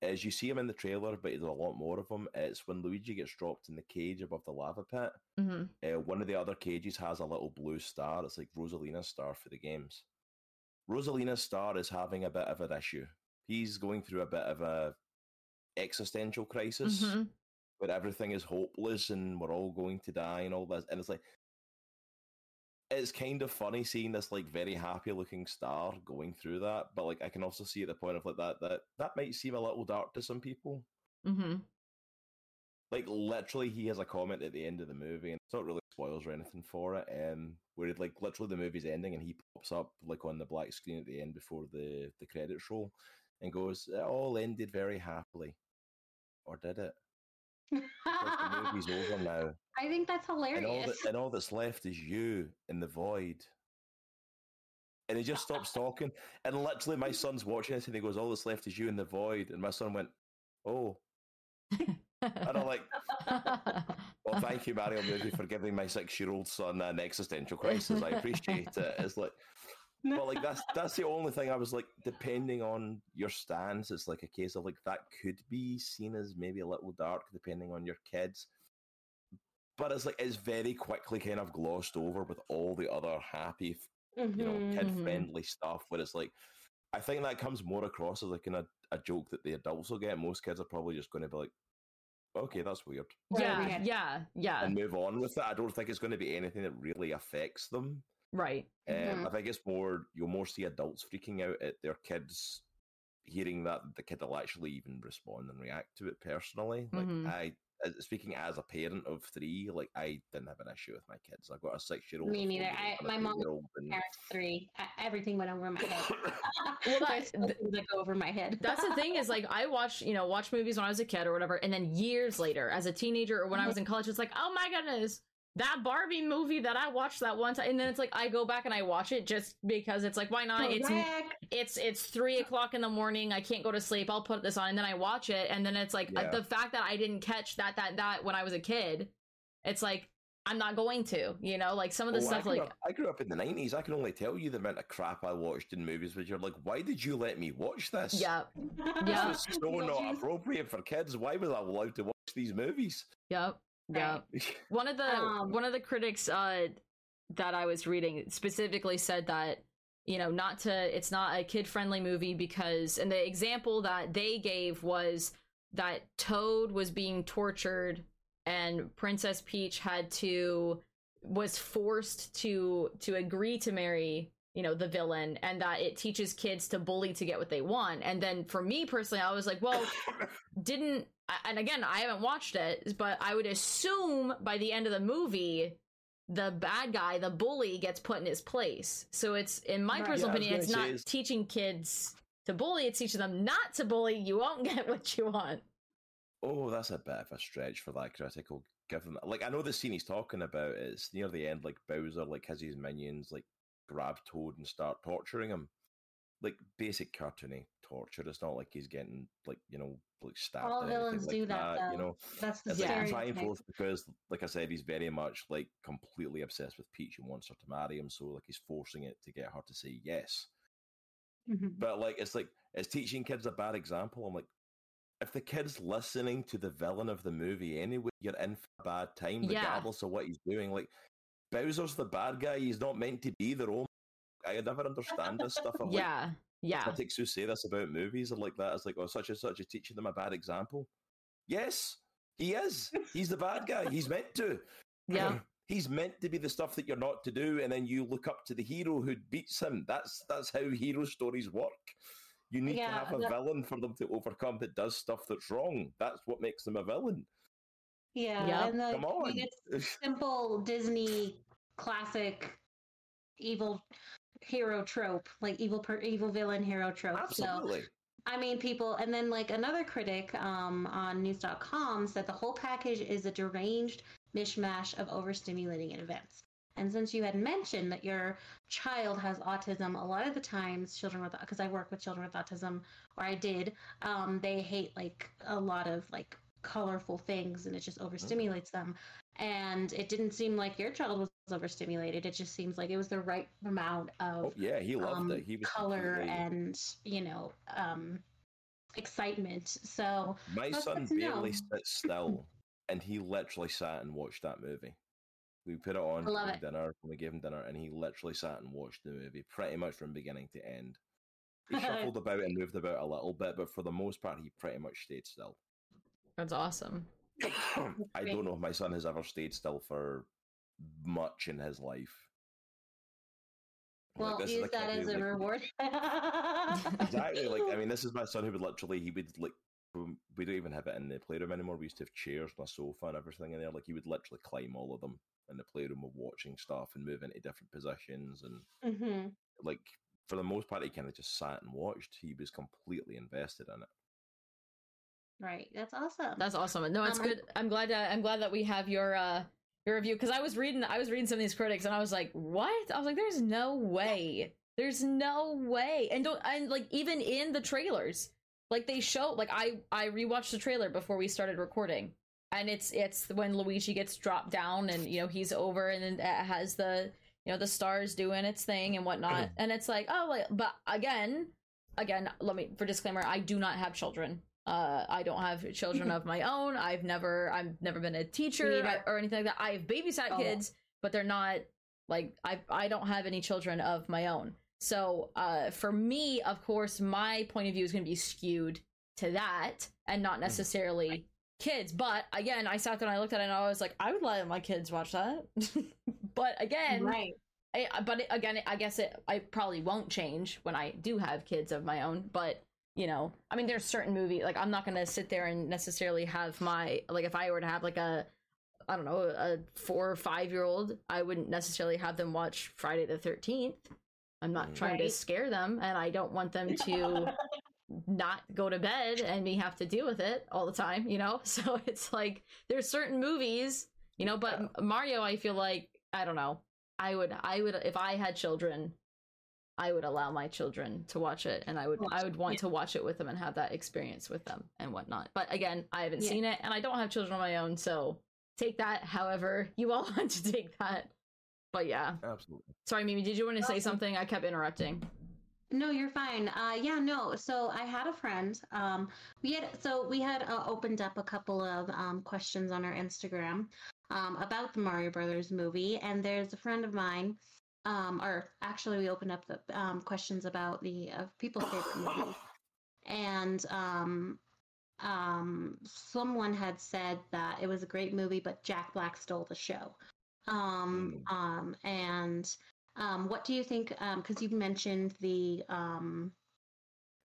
is you see him in the trailer, but there's a lot more of them. It's when Luigi gets dropped in the cage above the lava pit. mhm, Uh, one of the other cages has a little blue star. It's like Rosalina's star for the games. Rosalina's star is having a bit of an issue. He's going through a bit of a existential crisis mhm. where everything is hopeless and we're all going to die and all this. And it's like, it's kind of funny seeing this like very happy looking star going through that, but like I can also see at the point of like that that that might seem a little dark to some people. Mhm. Like literally, he has a comment at the end of the movie, and it's not really spoils or anything for it. Um, where it, like literally the movie's ending, and he pops up like on the black screen at the end before the the credits roll, and goes, "It all ended very happily," or did it? The movie's over now. I think that's and all, hilarious. that, and all that's left is you in the void. And he just stops talking. And literally, my son's watching this and he goes, All that's left is you in the void. And my son went, Oh. And I'm like, Well, thank you, Mario Movie, for giving my six year old son an existential crisis. I appreciate it. It's like, but like that's that's the only thing I was like, depending on your stance, it's like a case of like that could be seen as maybe a little dark depending on your kids. But it's like it's very quickly kind of glossed over with all the other happy, you know, Mhm. kid Mhm. friendly stuff where it's like I think that comes more across as like kind of a joke that the adults will get. Most kids are probably just going to be like, "Okay, that's weird," yeah, yeah. yeah, yeah, and move on with it. I don't think it's going to be anything that really affects them. Right. Um, Mhm. I think it's more you'll more see adults freaking out at their kids hearing that the kid will actually even respond and react to it personally. Like Mhm. I, speaking as a parent of three, like I didn't have an issue with my kids. I've got a six-year-old, Me a neither. I- my mom- three-year-old, and- Parents three. I, everything went over my head. Well, that- There's still things that go over my head. That's the thing is like I watched, you know, watch movies when I was a kid or whatever, and then years later, as a teenager or when I was in college, it's like, oh my goodness, that Barbie movie that I watched that one time, and then it's like I go back and I watch it just because it's like, why not? It's Correct. it's it's three o'clock in the morning. I can't go to sleep. I'll put this on, and then I watch it, and then it's like uh, Yeah. the fact that I didn't catch that that that when I was a kid, it's like I'm not going to, you know, like some of the Oh, stuff grew like up, I grew up in the nineties. I can only tell you the amount of crap I watched in movies. But you're like, why did you let me watch this? yeah, this Yeah. was so not appropriate for kids. Why was I allowed to watch these movies? yep, yeah. One of the Um, one of the critics uh that i was reading specifically said that you know not to it's not a kid friendly movie because and the example that they gave was that toad was being tortured and princess peach had to was forced to to agree to marry you know the villain and that it teaches kids to bully to get what they want and then for me personally i was like well didn't and again i haven't watched it but i would assume by the end of the movie the bad guy the bully gets put in his place so it's in my Right. personal Yeah, opinion it's gonna not is- teaching kids to bully it's teaching them not to bully you won't get what you want Oh, that's a bit of a stretch for that critical. Given that, like, I know the scene he's talking about is near the end. Like Bowser, like has his minions like grab Toad and start torturing him, like basic cartoony torture. It's not like he's getting like you know like stabbed. All villains like do that, You though. know, That's the it's like Yeah. fine forth because, like I said, he's very much like completely obsessed with Peach and wants her to marry him. So like he's forcing it to get her to say yes. Mhm. But like it's like it's teaching kids a bad example. I'm like, if the kid's listening to the villain of the movie anyway, you're in for a bad time, Yeah. regardless of what he's doing. Like Bowser's the bad guy. He's not meant to be their own. I never understand this stuff. Of, like, yeah yeah critics who say this about movies are like that. It's like, oh, such and such is teaching them a bad example. Yes, he is. He's the bad guy. He's meant to. yeah He's meant to be the stuff that you're not to do, and then you look up to the hero who beats him. That's that's how hero stories work. You need Yeah, to have a the- villain for them to overcome that does stuff that's wrong. That's what makes them a villain. Yeah, Yep. and the, Come I on. mean, it's simple Disney classic evil hero trope, like evil per, evil villain hero trope. So Absolutely. I mean, people, and then like another critic um, on news.com said the whole package is a deranged mishmash of overstimulating events. And since you had mentioned that your child has autism, a lot of the times children with, because I work with children with autism, or I did, um, they hate like a lot of like colorful things and it just overstimulates them. And it didn't seem like your child was overstimulated. It just seems like it was the right amount of Oh yeah, he loved um, it. He was color completely- and you know um excitement so My son good to know. barely sits still, and he literally sat and watched that movie. We put it on for it. dinner when we gave him dinner, and he literally sat and watched the movie pretty much from beginning to end. He shuffled about and moved about a little bit, but for the most part, he pretty much stayed still. that's awesome I don't know if my son has ever stayed still for much in his life. Well is use that as a like, reward. Exactly like i mean this is my son who would literally he would like we don't even have it in the playroom anymore we used to have chairs and a sofa and everything in there like he would literally climb all of them in the playroom of watching stuff and move into different positions and hmm like for the most part he kind of just sat and watched he was completely invested in it right that's awesome That's awesome. No, it's Um, good. I'm glad. That, I'm glad that we have your uh your review because I was reading. I was reading some of these critics and I was like, what? I was like, there's no way. There's no way. And don't and like even in the trailers, like they show. Like I I rewatched the trailer before we started recording, and it's it's when Luigi gets dropped down and you know he's over and then it has the you know the stars doing its thing and whatnot, and it's like oh like but again again let me for disclaimer I do not have children. Uh, I don't have children of my own. I've never, I've never been a teacher neither. or anything like that. I've babysat Oh. kids, but they're not like I. I don't have any children of my own. So, uh, for me, of course, my point of view is going to be skewed to that and not necessarily kids. But again, I sat there and I looked at it and I was like, I would let my kids watch that. but again, right. I, but it, again, I guess it I probably won't change when I do have kids of my own. But you know, I mean, there's certain movie like I'm not gonna sit there and necessarily have my like if I were to have like a I don't know a four or five year old, I wouldn't necessarily have them watch Friday the Thirteenth. I'm not trying to scare them, and I don't want them to not go to bed and me have to deal with it all the time, you know? So it's like there's certain movies, you know, but Mario I feel like I don't know. I would I would if I had children, I would allow my children to watch it and I would I would want Yeah. to watch it with them and have that experience with them and whatnot. But again, I haven't Yeah. seen it and I don't have children of my own, so take that however you all want to take that. But yeah. Absolutely. Sorry, Mimi, did you want to say something? I kept interrupting. No, you're fine. Uh, yeah, no. So I had a friend. Um, we had so we had uh, opened up a couple of um, questions on our Instagram um, about the Mario Brothers movie, and there's a friend of mine. Um, or actually, we opened up the um, questions about the uh, people's favorite movies, and um, um, someone had said that it was a great movie, but Jack Black stole the show. Um, um, and um, what do you think? Because you've mentioned the um,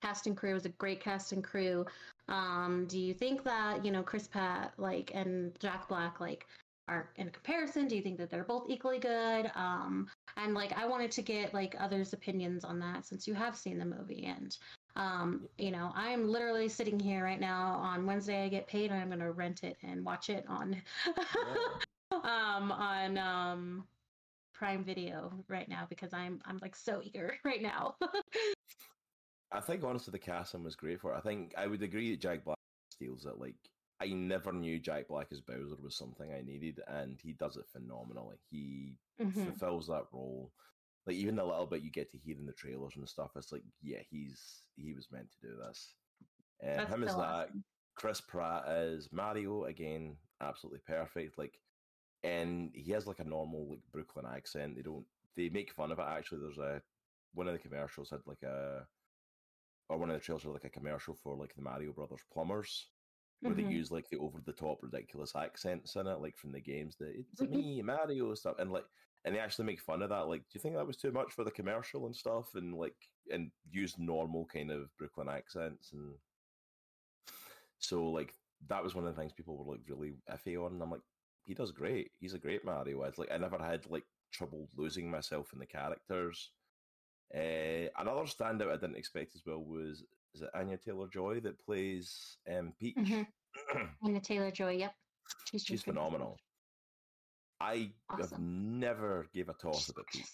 cast and crew was a great cast and crew. Um, do you think that you know Chris Pratt like and Jack Black like are in comparison? Do you think that they're both equally good? Um, and like I wanted to get like others' opinions on that since you have seen the movie and. Um, you know, I'm literally sitting here right now on Wednesday. I get paid, and I'm going to rent it and watch it on, um, on um, Prime Video right now because I'm I'm like so eager right now. I think honestly the casting was great for it. I think I would agree that Jack Black steals it. Like I never knew Jack Black as Bowser was something I needed, and he does it phenomenally. He Mhm. fulfills that role. Like even the little bit you get to hear in the trailers and stuff, it's like, yeah, he's he was meant to do this. And him as so that, awesome. Chris Pratt as Mario again, absolutely perfect. Like, and he has like a normal like Brooklyn accent. They don't they make fun of it. Actually, there's a one of the commercials had like a or one of the trailers had like a commercial for like the Mario Brothers plumbers where they Mhm. use like the over the top ridiculous accents in it, like from the games that it's me Mario stuff, and like and they actually make fun of that. Like, do you think that was too much for the commercial and stuff, and like and use normal kind of Brooklyn accents and so like that was one of the things people were like really iffy on, and I'm like, he does great. He's a great Mario. It's like I never had like trouble losing myself in the characters. Uh, another standout I didn't expect as well was is it Anya Taylor Joy that plays um, Peach. Mhm. Anna Taylor Joy. Yep, She's just phenomenal. I have never gave a toss about Peach.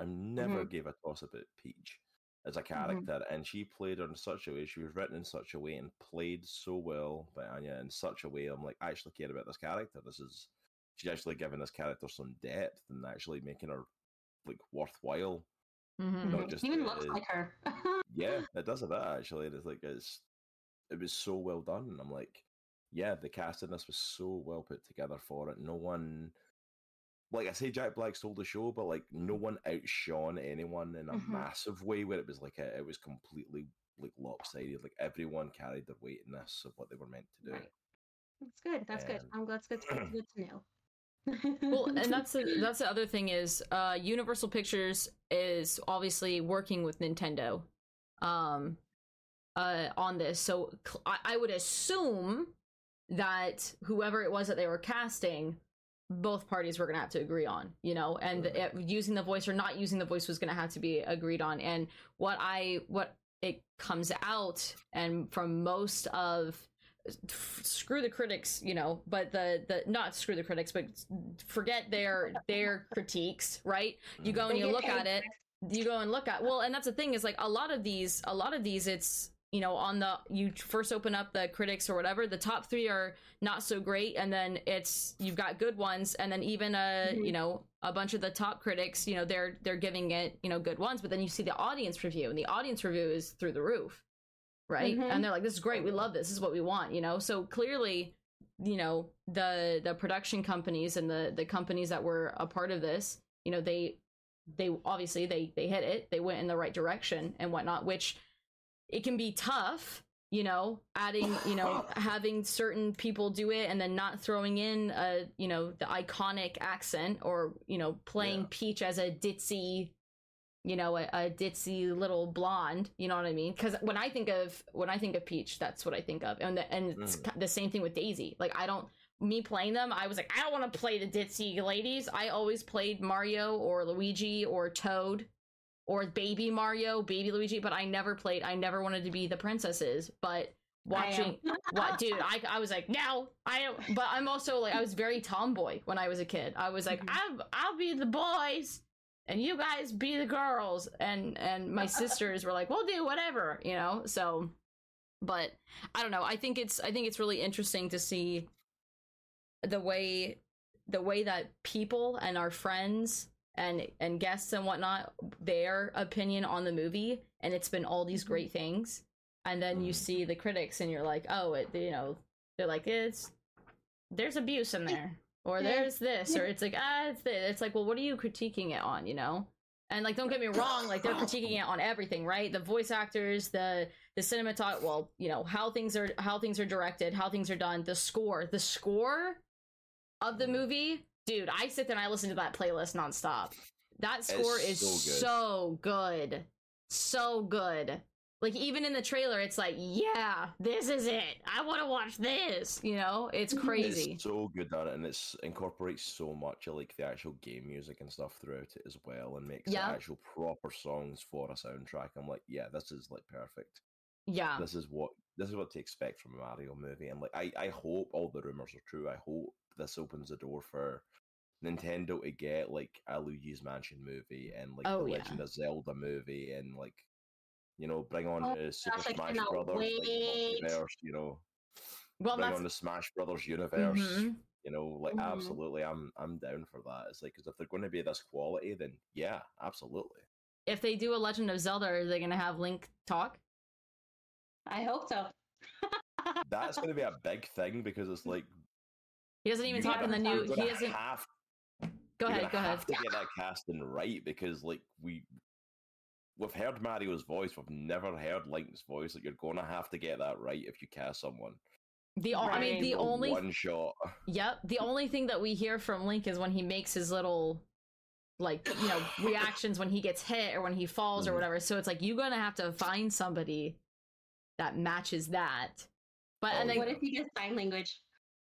I never gave a toss about Peach as a character, and she played her in such a way. She was written in such a way and played so well by Anya in such a way. I'm like, I actually care about this character. This is she's actually giving this character some depth and actually making her like worthwhile. Mm-hmm. not just Even the- looks like her. Yeah, it does have that actually. and It's like it's it was so well done. And I'm like, yeah, the cast in this was so well put together for it. No one like I say Jack Black stole the show, but like no one outshone anyone in a Mhm. massive way where it was like a, it was completely like lopsided. Like everyone carried their weight in this of what they were meant to do. Right. That's good. That's good. Um, I'm glad. That's good. That's good to know. well and that's the that's the other thing is uh universal pictures is obviously working with nintendo um uh on this. So cl- I, I would assume that whoever it was that they were casting both parties were gonna have to agree on you know? And Right. it, using the voice or not using the voice was gonna have to be agreed on. And what i what it comes out and from most of f- screw the critics you know but the the not screw the critics but forget their their critiques right? You go and you look at it you go and look at well and that's the thing is like a lot of these a lot of these it's you know on the you first open up the critics or whatever the top three are not so great and then it's you've got good ones and then even uh Mhm. you know a bunch of the top critics you know they're they're giving it you know good ones but then you see the audience review and the audience review is through the roof right Mhm. and they're like this is great we love this this is what we want you know so clearly you know the the production companies and the the companies that were a part of this you know they they obviously they they hit it they went in the right direction and whatnot which it can be tough you know adding you know having certain people do it and then not throwing in a you know the iconic accent or you know playing Yeah. peach as a ditzy you know a, a ditzy little blonde you know what i mean because when i think of when i think of peach that's what i think of and the, and Mm. the same thing with daisy like i don't me playing them i was like i don't want to play the ditzy ladies. I always played mario or luigi or toad or baby mario baby luigi but i never played i never wanted to be the princesses but watching what dude I, I was like no i don't but i'm also like i was very tomboy when i was a kid. I was like Mhm. I'll, I'll be the boys and you guys be the girls. And and my sisters were like we'll do whatever you know so but i don't know i think it's i think it's really interesting to see the way the way that people and our friends and and guests and whatnot their opinion on the movie and it's been all these Mhm. great things and then you Mhm. see the critics and you're like oh it you know they're like it's there's abuse in there or there's this or it's like ah it's this. it's like well what are you critiquing it on you know and like don't get me wrong like they're critiquing it on everything right the voice actors the the cinematog well you know how things are how things are directed how things are done the score the score of the movie dude i sit there and i listen to that playlist nonstop that score is so good. so good so good like even in the trailer it's like yeah this is it i want to watch this you know it's crazy It's so good at it, and it's incorporates so much of like the actual game music and stuff throughout it as well, and makes Yeah. actual proper songs for a soundtrack. I'm like, yeah, this is like perfect. yeah This is what this is what to expect from a Mario movie, and like I, I hope all the rumors are true. I hope this opens the door for Nintendo to get like a Luigi's Mansion movie and like Oh, the yeah. Legend of Zelda movie, and like you know bring on Oh the Super gosh, Smash Brothers like, wait. multiverse, you know, well bring that's on the Smash Brothers universe. Mhm. You know, like Mhm. absolutely, I'm I'm down for that. It's like because if they're going to be this quality, then yeah, absolutely. if they do a legend of zelda are they gonna have link talk I hope so. That's going to be a big thing because it's like he doesn't even you talk in the gotta- new you're he gonna doesn't have go ahead gonna go ahead to get that casting right because like we we've heard Mario's voice, we've never heard Link's voice. Like you're gonna have to get that right if you cast someone. the o- i mean the only one shot. Yep. The only thing that we hear from Link is when he makes his little like, you know, reactions when he gets hit or when he falls or Mhm. whatever. So it's like you're gonna have to find somebody that matches that. But and Oh, then what if he does sign language?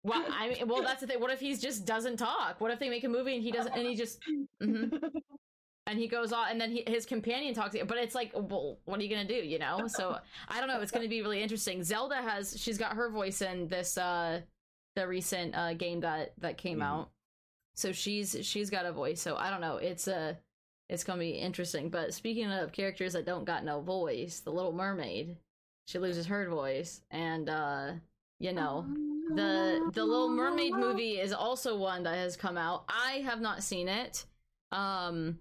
Well, I mean, well, that's the thing. What if he just doesn't talk? What if they make a movie and he doesn't, and he just, mhm. and he goes on, and then he, his companion talks. But it's like, well, what are you gonna do? You know? So I don't know. It's gonna be really interesting. Zelda has, she's got her voice in this, uh the recent uh game that that came Mhm. out. So she's she's got a voice. So I don't know. It's uh it's gonna be interesting. But speaking of characters that don't got no voice, the Little Mermaid, she loses her voice, and uh you know the the little mermaid movie is also one that has come out. I have not seen it. Um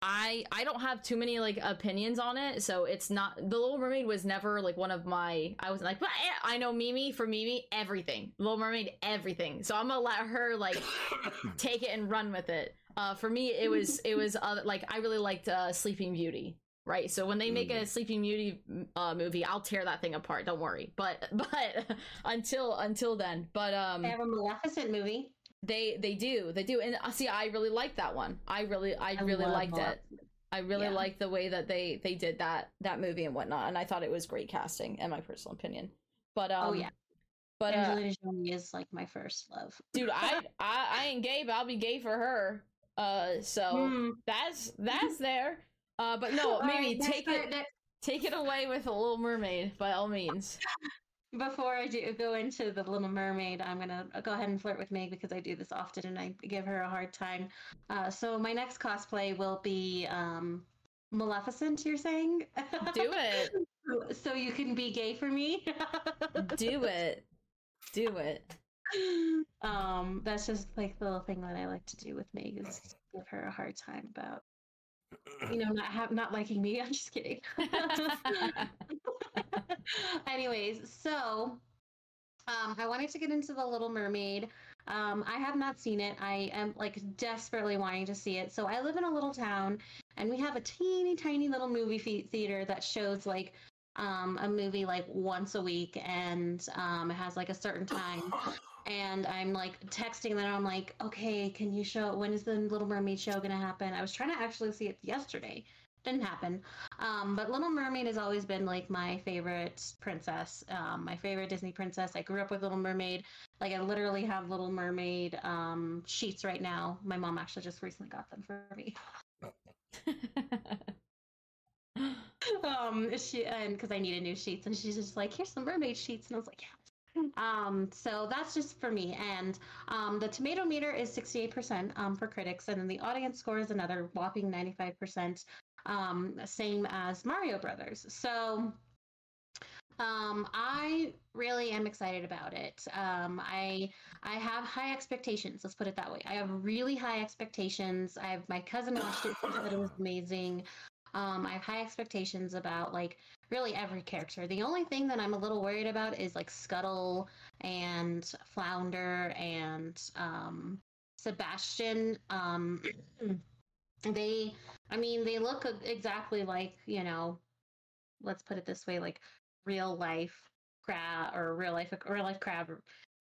i i don't have too many like opinions on it so it's not the little mermaid was never like one of my i was like "Well, eh, i know mimi for mimi everything. Little mermaid everything. So i'm gonna let her like take it and run with it. Uh for me it was it was uh, like i really liked uh sleeping beauty right so when they make a sleeping beauty uh movie i'll tear that thing apart don't worry but but until until then but um They have a Maleficent movie. they they do they do and uh, see i really liked that one i really i, I really love liked it i really Yeah. liked the way that they they did that that movie and whatnot and i thought it was great casting in my personal opinion but um Oh, yeah. but uh, Angelina Jolie is like my first love. dude I, I i ain't gay but i'll be gay for her uh so Hmm. that's that's there uh but no maybe right, take part- it take it away with a little mermaid by all means Before I do go into the Little Mermaid, I'm gonna go ahead and flirt with Meg because I do this often and I give her a hard time. Uh, so my next cosplay will be um, Maleficent. You're saying? do it so you can be gay for me. do it do it um, that's just like the little thing that I like to do with Meg is give her a hard time about you know not have not liking me. I'm just kidding. Anyways, so um, I wanted to get into the Little Mermaid. Um, I have not seen it. I am like desperately wanting to see it. So I live in a little town, and we have a teeny tiny little movie theater that shows like um, a movie like once a week, and um, it has like a certain time. And I'm like texting them. I'm like, okay, can you show when is the Little Mermaid show gonna happen? I was trying to actually see it yesterday, didn't happen. Um, but Little Mermaid has always been like my favorite princess, um, my favorite Disney princess. I grew up with Little Mermaid. Like I literally have Little Mermaid um, sheets right now. My mom actually just recently got them for me. um, she and because I needed new sheets, and she's just like, "Here's some mermaid sheets," and I was like, "Yeah." Um, so that's just for me. And um, the tomato meter is 68% um, for critics, and then the audience score is another whopping 95%, um, same as Mario Brothers. So um, I really am excited about it. Um, I I have high expectations. Let's put it that way. I have really high expectations. I have my cousin watched it, it was amazing. Um, I have high expectations about like really every character. The only thing that I'm a little worried about is like Scuttle and Flounder and um, Sebastian. Um, they, I mean, they look exactly like you know, let's put it this way, like real life crab or real life real life crab,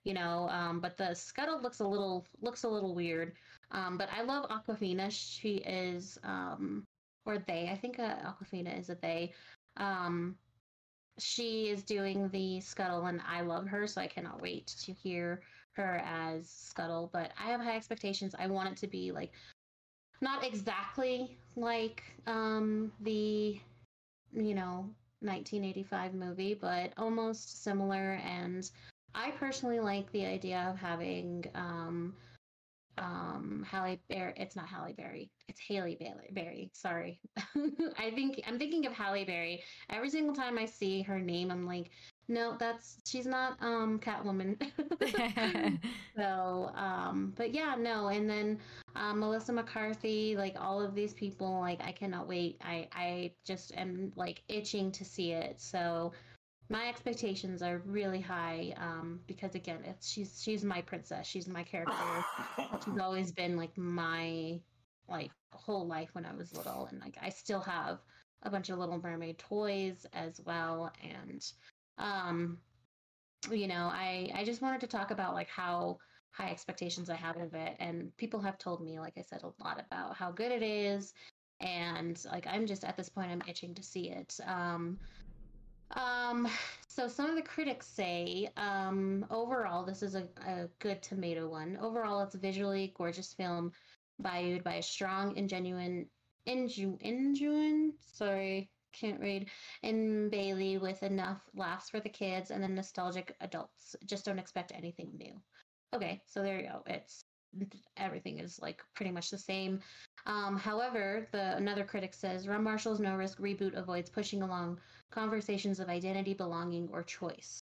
you know. Um, but the Scuttle looks a little looks a little weird. Um, but I love Awkwafina. She is um, or they. I think uh, Awkwafina is a they. Um, she is doing the Scuttle, and I love her, so I cannot wait to hear her as Scuttle. But I have high expectations. I want it to be like not exactly like um, the you know 1985 movie, but almost similar. And I personally like the idea of having um, um Halle Berry. It's not Halle Berry. It's Haley Bailey Berry. Sorry, I think I'm thinking of Halle Berry. Every single time I see her name, I'm like, no, that's she's not um Catwoman. so, um, but yeah, no. And then um, Melissa McCarthy, like all of these people, like I cannot wait. I I just am like itching to see it. So my expectations are really high um, because again, it's she's she's my princess. She's my character. she's always been like my like whole life when I was little, and like I still have a bunch of Little Mermaid toys as well. And um, you know, I I just wanted to talk about like how high expectations I have of it, and people have told me, like I said, a lot about how good it is. And like I'm just at this point, I'm itching to see it. Um, um, so some of the critics say um, overall this is a, a good tomato one. Overall, it's a visually gorgeous film, valued by a strong and genuine, inju, injuin, sorry, can't read, in Bailey with enough laughs for the kids and the nostalgic adults. Just don't expect anything new. Okay, so there you go. It's everything is like pretty much the same. Um, however, the another critic says Rob Marshall's No Risk reboot avoids pushing along conversations of identity, belonging, or choice.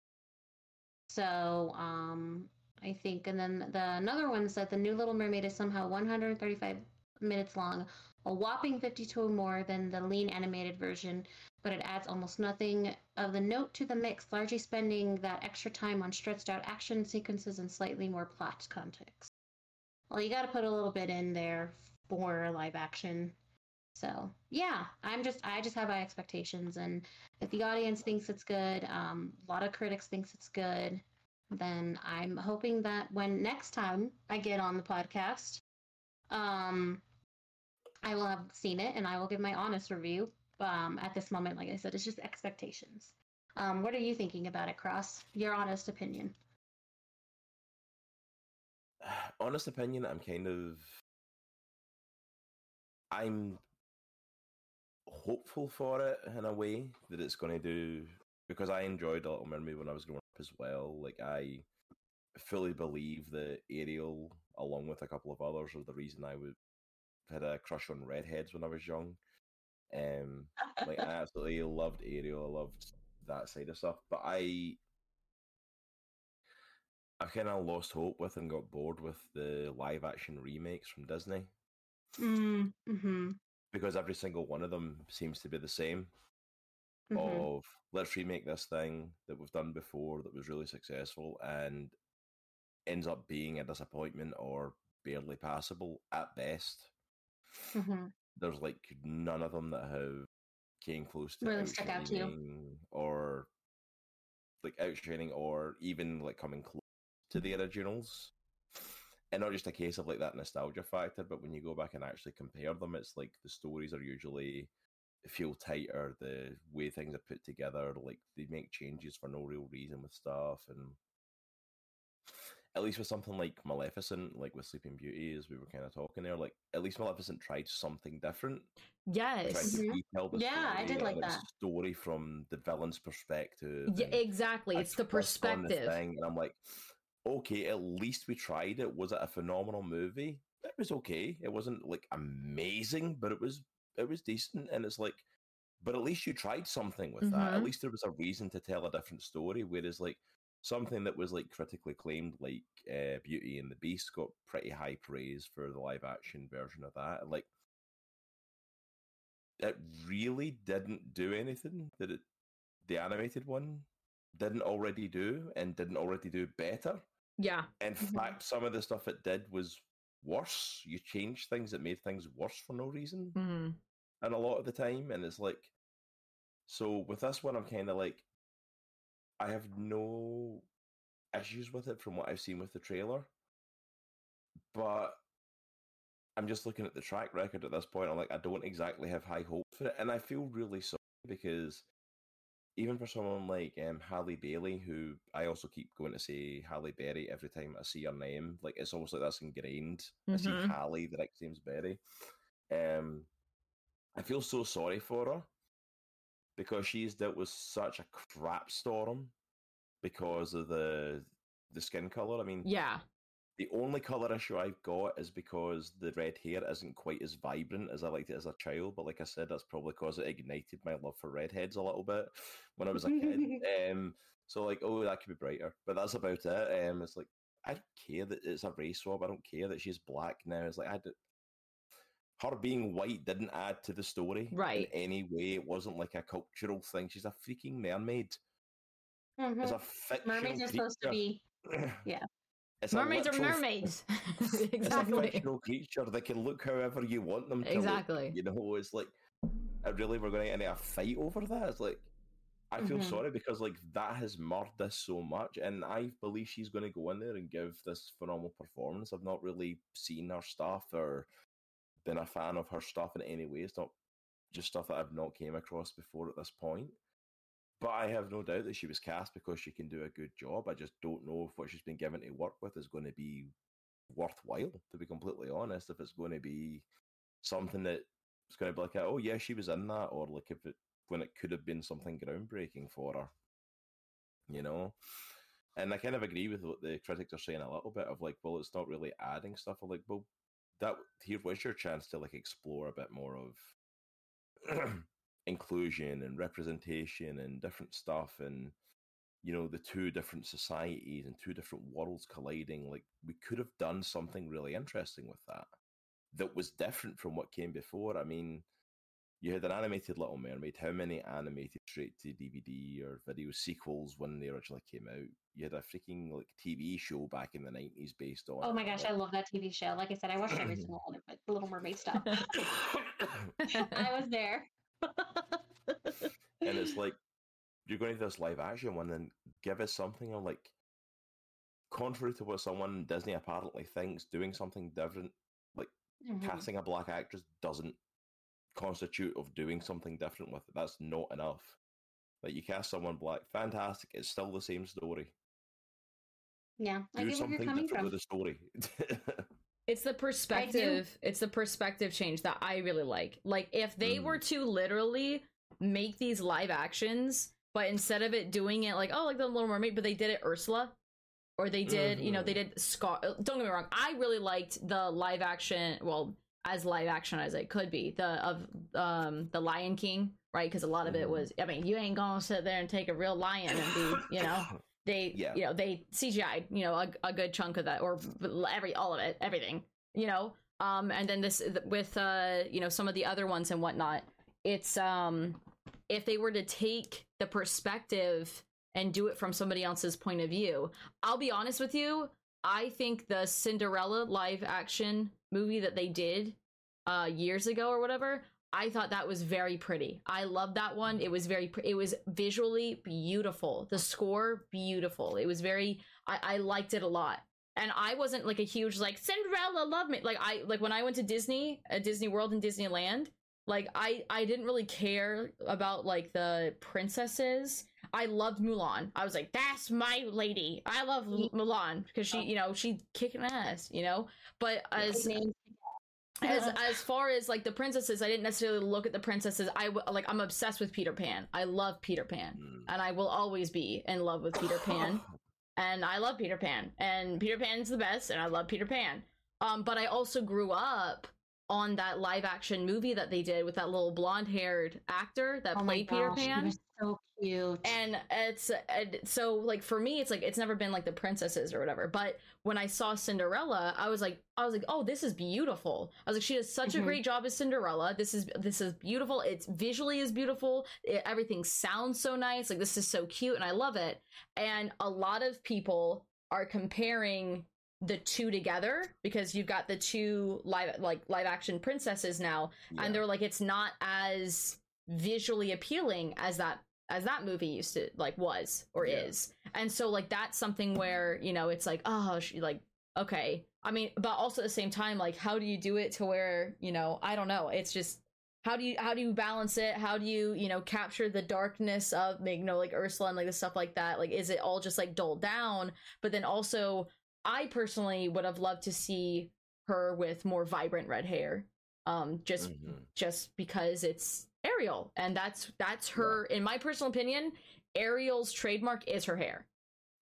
So um, I think, and then the another one said the new Little Mermaid is somehow 135 minutes long, a whopping 52 more than the lean animated version, but it adds almost nothing of the note to the mix, largely spending that extra time on stretched out action sequences and slightly more plot context. Well, you got to put a little bit in there for live action. So yeah, I'm just I just have high expectations, and if the audience thinks it's good, um, a lot of critics thinks it's good, then I'm hoping that when next time I get on the podcast, um, I will have seen it and I will give my honest review. Um, at this moment, like I said, it's just expectations. Um, what are you thinking about it, Cross? Your honest opinion. Honest opinion, I'm kind of I'm hopeful for it in a way that it's going to do because I enjoyed Little Mermaid when I was growing up as well. Like I fully believe that Ariel, along with a couple of others, are the reason I would had a crush on redheads when I was young. Um, like I absolutely loved Ariel. I loved that side of stuff, but I I kind of lost hope with and got bored with the live action remakes from Disney. Mm, hmm Because every single one of them seems to be the same. hmm Of let's remake this thing that we've done before that was really successful, and ends up being a disappointment or barely passable at best. hmm There's like none of them that have came close to Really stuck out to you. or like outshining or even like coming close to the originals. And not just a case of like that nostalgia factor, but when you go back and actually compare them, it's like the stories are usually feel tighter, the way things are put together, like they make changes for no real reason with stuff and at least with something like Maleficent, like with Sleeping Beauty, as we were kind of talking there, like at least Maleficent tried something different. Yes. Mhm. the Yeah, I did like that. story from the villain's perspective. Yeah, exactly. It's the perspective. thing, and I'm like, okay, at least we tried it. Was it a phenomenal movie? It was okay. It wasn't like amazing, but it was it was decent. And it's like, but at least you tried something with that. At Mhm. least there was a reason to tell a different story. Whereas like something that was like critically acclaimed, like uh, Beauty and the Beast, got pretty high praise for the live action version of that. Like, it really didn't do anything that it the animated one didn't already do and didn't already do better. Yeah. In Mhm. fact, some of the stuff it did was worse. You changed things that made things worse for no reason, hmm and a lot of the time. And it's like, so with this one, I'm kind of like, I have no issues with it from what I've seen with the trailer, but I'm just looking at the track record at this point. I'm like, I don't exactly have high hopes for it, and I feel really sorry because even for someone like um, Halle Bailey, who I also keep going to say Halle Berry every time I see her name, like it's almost like that's ingrained. I see. Halle, the next name's Berry. Um, I feel so sorry for her because she's dealt with such a crap storm because of the the skin color. I mean, Yeah. The only color issue I've got is because the red hair isn't quite as vibrant as I liked it as a child. But like I said, that's probably because it ignited my love for redheads a little bit when I was a kid. um, so like, oh, that could be brighter, but that's about it. Um, it's like I don't care that it's a race swap. I don't care that she's black now. It's like I did. Her being white didn't add to the story Right. in any way. It wasn't like a cultural thing. She's a freaking mermaid. Mhm. It's a fictional Mermaids are supposed to be. yeah. It's Mermaids are mermaids. it's a fictional creature. They can look however you want them to Exactly. look. You know, it's like, I really we're going to get into a fight over that. It's like, I feel Mhm. sorry because like that has marred this so much, and I believe she's going to go in there and give this phenomenal performance. I've not really seen her stuff or been a fan of her stuff in any way. It's not just stuff that I've not came across before at this point. But I have no doubt that she was cast because she can do a good job. I just don't know if what she's been given to work with is going to be worthwhile, to be completely honest. If it's going to be something that it's going to be like, oh yeah, she was in that, or like if it when it could have been something groundbreaking for her, you know. And I kind of agree with what the critics are saying a little bit of like, well, it's not really adding stuff. I'm like, well, that here was your chance to like explore a bit more of inclusion and representation and different stuff and you know the two different societies and two different worlds colliding like we could have done something really interesting with that that was different from what came before i mean you had an animated little mermaid how many animated straight to dvd or video sequels when they originally came out you had a freaking like tv show back in the 90s based on Oh my gosh, like- I love that TV show. Like I said, I watched every single one of it, the Little Mermaid stuff. I was there. And it's like you're going to this live action one and give us something I'm like contrary to what someone in Disney apparently thinks, doing something different, like Mhm. casting a black actress doesn't constitute of doing something different with it. That's not enough. Like you cast someone black, fantastic. It's still the same story. Yeah, I Do get where something you're coming different from. with the story. It's the perspective. It's the perspective change that I really like. Like if they Mm. were to literally make these live actions, but instead of it doing it like oh like the Little Mermaid, but they did it Ursula, or they did you know they did Scar. Don't get me wrong. I really liked the live action. Well, as live action as it could be the of um the Lion King, right? Because a lot of it Mhm. was. I mean, you ain't gonna sit there and take a real lion and be you know they Yeah. you know they CGI you know a, a good chunk of that or every all of it everything you know um and then this with uh you know some of the other ones and whatnot it's um if they were to take the perspective and do it from somebody else's point of view i'll be honest with you I think the Cinderella live action movie that they did uh years ago or whatever, I thought that was very pretty. I loved that one. It was very it was visually beautiful. The score beautiful. It was very I I liked it a lot. And I wasn't like a huge like Cinderella love me. Like I like when I went to Disney, at Disney World and Disneyland, like I I didn't really care about like the princesses. I loved Mulan. I was like, that's my lady. I love Mulan because she, oh. you know, she kicking ass, you know. But as as as far as like the princesses, I didn't necessarily look at the princesses. I w- like I'm obsessed with Peter Pan. I love Peter Pan, Mm. and I will always be in love with Peter Pan. and I love Peter Pan, and Peter Pan's the best, and I love Peter Pan. Um, but I also grew up on that live action movie that they did with that little blonde haired actor that oh played Peter gosh, he Pan. so cute. and it's and so like for me it's like it's never been like the princesses or whatever. But when i saw cinderella i was like i was like oh this is beautiful. I was like she does such a Mhm. great job as cinderella. This is this is beautiful. It's visually is beautiful. It, everything sounds so nice. Like this is so cute and i love it. And a lot of people are comparing the two together because you've got the two live like live action princesses now Yeah. and they're like it's not as visually appealing as that as that movie used to like was or Yeah. is. And so like that's something where you know it's like oh she like okay. I mean but also at the same time like how do you do it to where you know i don't know. It's just how do you how do you balance it? How do you you know capture the darkness of you know like ursula and like the stuff like that? Like is it all just like dulled down? But then also i personally would have loved to see her with more vibrant red hair um just Mhm. just because it's Ariel and that's that's her in my personal opinion Ariel's trademark is her hair.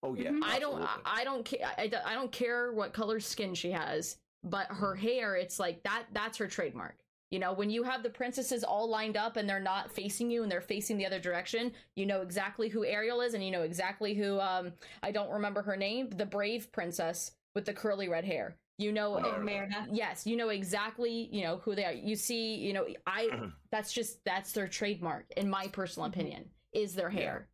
Oh yeah. Mhm. I don't I. I don't care I, I don't care what color skin she has, but her hair it's like that that's her trademark. You know, when you have the princesses all lined up and they're not facing you and they're facing the other direction, you know exactly who Ariel is and you know exactly who um I don't remember her name, the brave princess with the curly red hair. You know Oh, Merida. yes you know exactly you know who they are you see you know i that's just that's their trademark in my personal Mhm. opinion is their Yeah. hair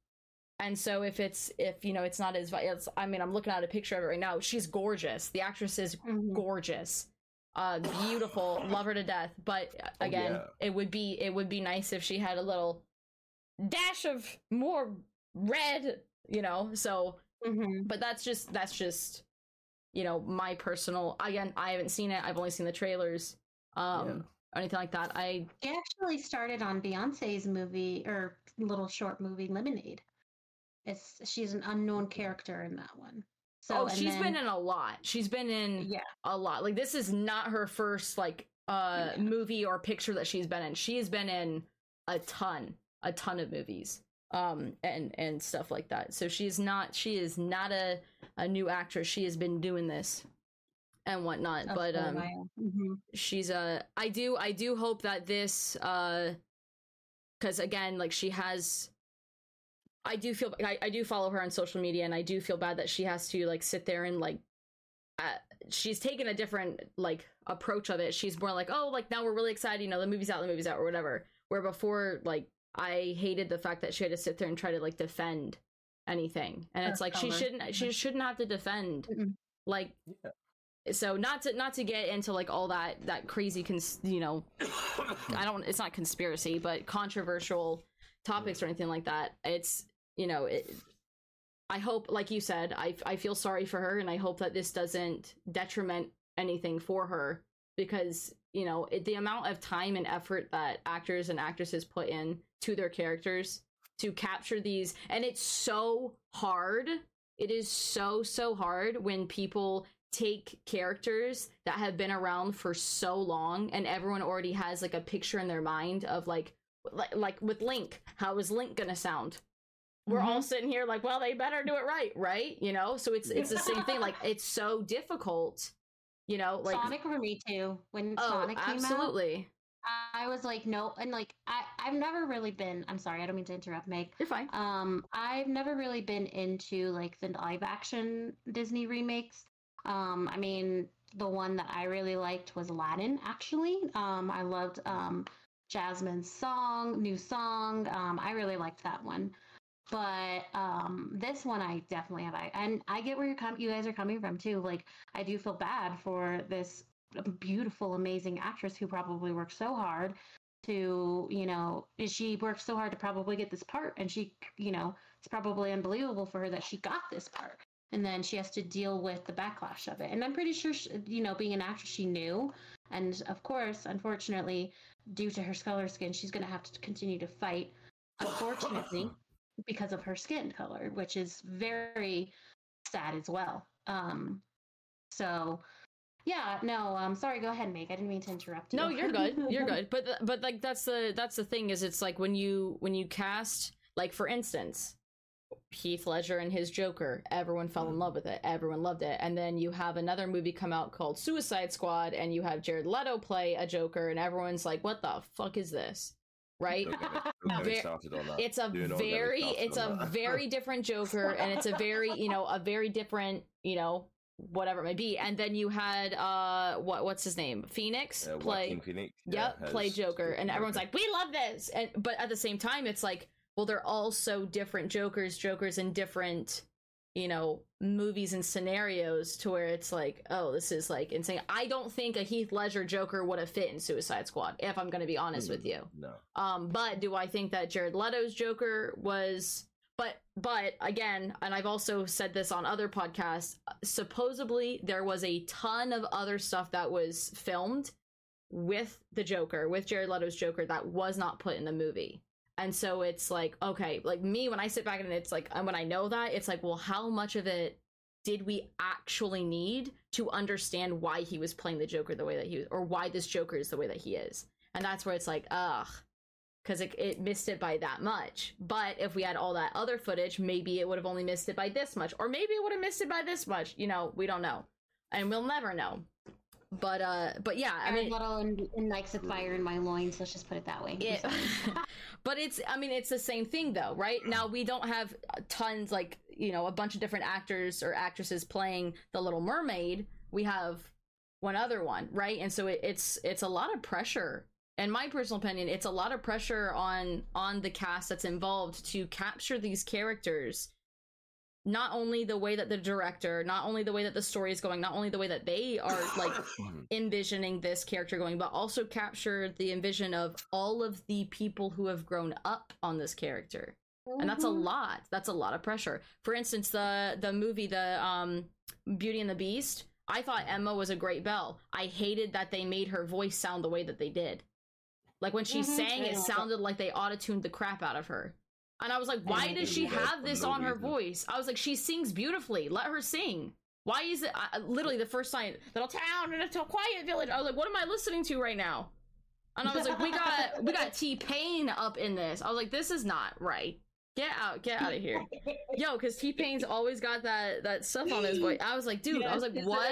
and so if it's if you know it's not as it's, I mean i'm looking at a picture of it right now she's gorgeous the actress is Mhm. gorgeous uh beautiful love her to death but uh, Oh, again yeah. it would be it would be nice if she had a little dash of more red you know so Mhm. but that's just that's just you know my personal again i haven't seen it i've only seen the trailers um Yeah. or anything like that i She actually started on Beyonce's movie or little short movie Lemonade. It's she's an unknown character in that one. So oh she's been in a lot she's been in yeah. a lot like this is not her first like uh Yeah. movie or picture that she's been in she has been in a ton a ton of movies um and and stuff like that so she's not she is not a a new actress she has been doing this and whatnot of but um. Mhm. she's uh i do i do hope that this uh because again like she has i do feel I, I do follow her on social media and i do feel bad that she has to like sit there and like uh, she's taken a different like approach of it. She's more like oh like now we're really excited you know the movie's out the movie's out or whatever. Where before like i hated the fact that she had to sit there and try to like defend anything. And Her it's like she shouldn't she shouldn't have to defend. Like Yeah. so not to not to get into like all that that crazy cons- you know i don't it's not conspiracy but controversial topics or anything like that. It's you know it i hope like you said i i feel sorry for her and i hope that this doesn't detriment anything for her because you know it, the amount of time and effort that actors and actresses put in to their characters to capture these and it's so hard it is so so hard when people take characters that have been around for so long and everyone already has like a picture in their mind of like like, like with link how is link gonna sound we're all sitting here like well they better do it right right you know so it's it's the same thing like it's so difficult you know like Sonic for me too. When oh Sonic came out, absolutely I was like, no, and like I, I've never really been. I'm sorry, I don't mean to interrupt, Meg. you're fine Um, I've never really been into like the live action Disney remakes. Um, I mean, the one that I really liked was Aladdin. Actually, um, I loved um Jasmine's song, new song. Um, I really liked that one. But um this one i definitely have I, and i get where you're com- you guys are coming from too like i do feel bad for this beautiful amazing actress who probably worked so hard to you know she worked so hard to probably get this part and she you know it's probably unbelievable for her that she got this part. And then she has to deal with the backlash of it. And i'm pretty sure she, you know being an actress she knew. And of course unfortunately due to her color skin she's going to have to continue to fight unfortunately because of her skin color which is very sad as well um so yeah, no, um sorry, go ahead, Meg. I didn't mean to interrupt you. No, you're good. You're good. But but like that's the that's the thing is it's like when you when you cast like for instance Heath Ledger and his Joker, everyone fell in love with it. Everyone loved it. And then you have another movie come out called Suicide Squad and you have Jared Leto play a Joker and everyone's like what the fuck is this? Right? Don't get don't get Ver- started on that. it's a very it's a very different joker and it's a very you know a very different you know whatever it may be and then you had uh what what's his name phoenix Uh, play Phoenix, yep yeah, play joker and everyone's like we love this and but at the same time it's like well they're all so different jokers jokers in different you know movies and scenarios to where it's like oh this is like insane i don't think a heath ledger joker would have fit in suicide squad if i'm gonna be honest with Mm, you No. um, but do I think that Jared Leto's Joker was but but again, and I've also said this on other podcasts, supposedly there was a ton of other stuff that was filmed with the Joker, with Jared Leto's Joker that was not put in the movie. And so it's like, okay, like me when I sit back and it's like and when I know that, it's like, well, how much of it did we actually need to understand why he was playing the Joker the way that he was, or why this Joker is the way that he is? And that's where it's like, ugh, because it, it missed it by that much. But if we had all that other footage, maybe it would have only missed it by this much, or maybe it would have missed it by this much. You know, we don't know, and we'll never know. But uh, but yeah, I mean, little and, and likes of fire in my loins. Let's just put it that way. It, but it's i mean it's the same thing though right? Now we don't have tons like you know a bunch of different actors or actresses playing the little mermaid. We have one other one right? And so it, it's it's a lot of pressure. In my personal opinion it's a lot of pressure on on the cast that's involved to capture these characters not only the way that the director not only the way that the story is going not only the way that they are like envisioning this character going, but also capture the envision of all of the people who have grown up on this character. And that's a Mhm. lot. That's a lot of pressure. For instance, the the movie the um Beauty and the Beast, I thought Emma was a great Belle. I hated that they made her voice sound the way that they did. Like when she Mhm. sang, it sounded like they auto-tuned the crap out of her. And I was like, why does she have this on her voice? I was like, she sings beautifully. Let her sing. Why is it I, literally the first time little town in a quiet village? I was like, what am I listening to right now? And I was like, we got we got T Pain up in this. I was like, this is not right. Get out, get out of here, yo. Because T Pain's always got that that stuff on his voice. I was like, dude. I was like, what?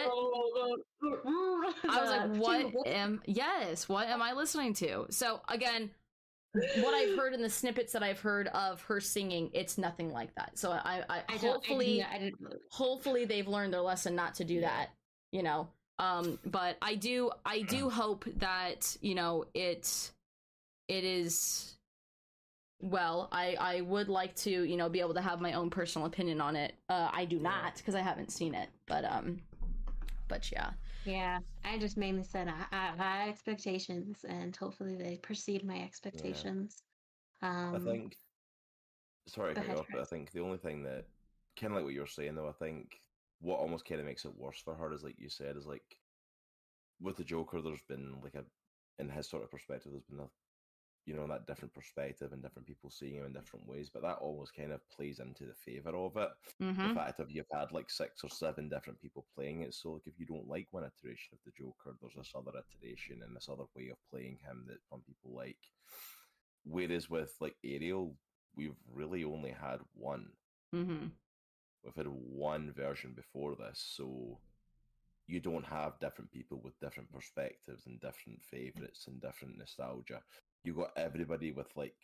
I was like, what am yes, what am I listening to? So again, what I've heard in the snippets that I've heard of her singing, it's nothing like that. So I, I, I hopefully, I didn't, didn't, hopefully they've learned their lesson not to do Yeah. that. You know, um, but I do, I do hope that you know it, it is. Well, I I would like to you know be able to have my own personal opinion on it. Uh, I do not because I haven't seen it, but um, but yeah. Yeah, I just mainly said I, I have high expectations, and hopefully they precede my expectations. Um, I think. Sorry, to cut off, but I think the only thing that, kind of like what you were saying, though, I think what almost kind of makes it worse for her is, like you said, is like with the Joker, there's been like a, in his sort of perspective, there's been a, you know, that different perspective and different people seeing him in different ways, but that always kind of plays into the favor of it. Mm-hmm. The fact of you've had like six or seven different people playing it, so like if you don't like one iteration of the Joker, there's this other iteration and this other way of playing him that some people like. Whereas with like Ariel, we've really only had one. Mm-hmm. We've had one version before this, so you don't have different people with different perspectives and different favorites and different nostalgia. You got everybody with like,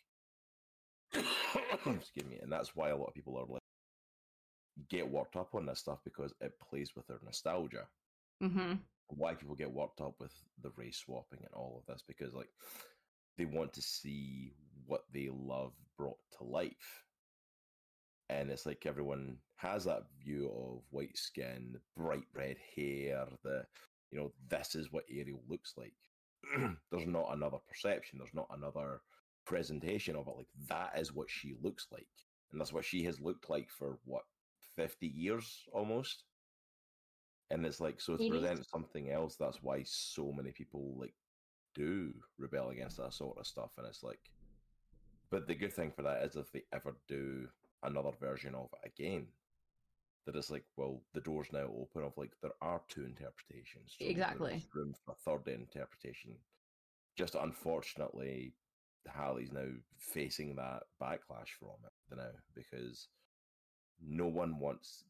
excuse me, and that's why a lot of people are like get worked up on this stuff because it plays with their nostalgia. Mm-hmm. Why people get worked up with the race swapping and all of this because like they want to see what they love brought to life and it's like everyone has that view of white skin, bright red hair, the you know this is what Ariel looks like. there's not another perception. There's not another presentation of it. Like that is what she looks like, and that's what she has looked like for what fifty years almost. And it's like so to present something else. That's why so many people like do rebel against that sort of stuff. And it's like, but the good thing for that is if they ever do another version of it again, that it's like, well, the door's now open of like there are two interpretations. so Exactly. room for a third interpretation. Just unfortunately, Hallie's now facing that backlash from it now because no one wants.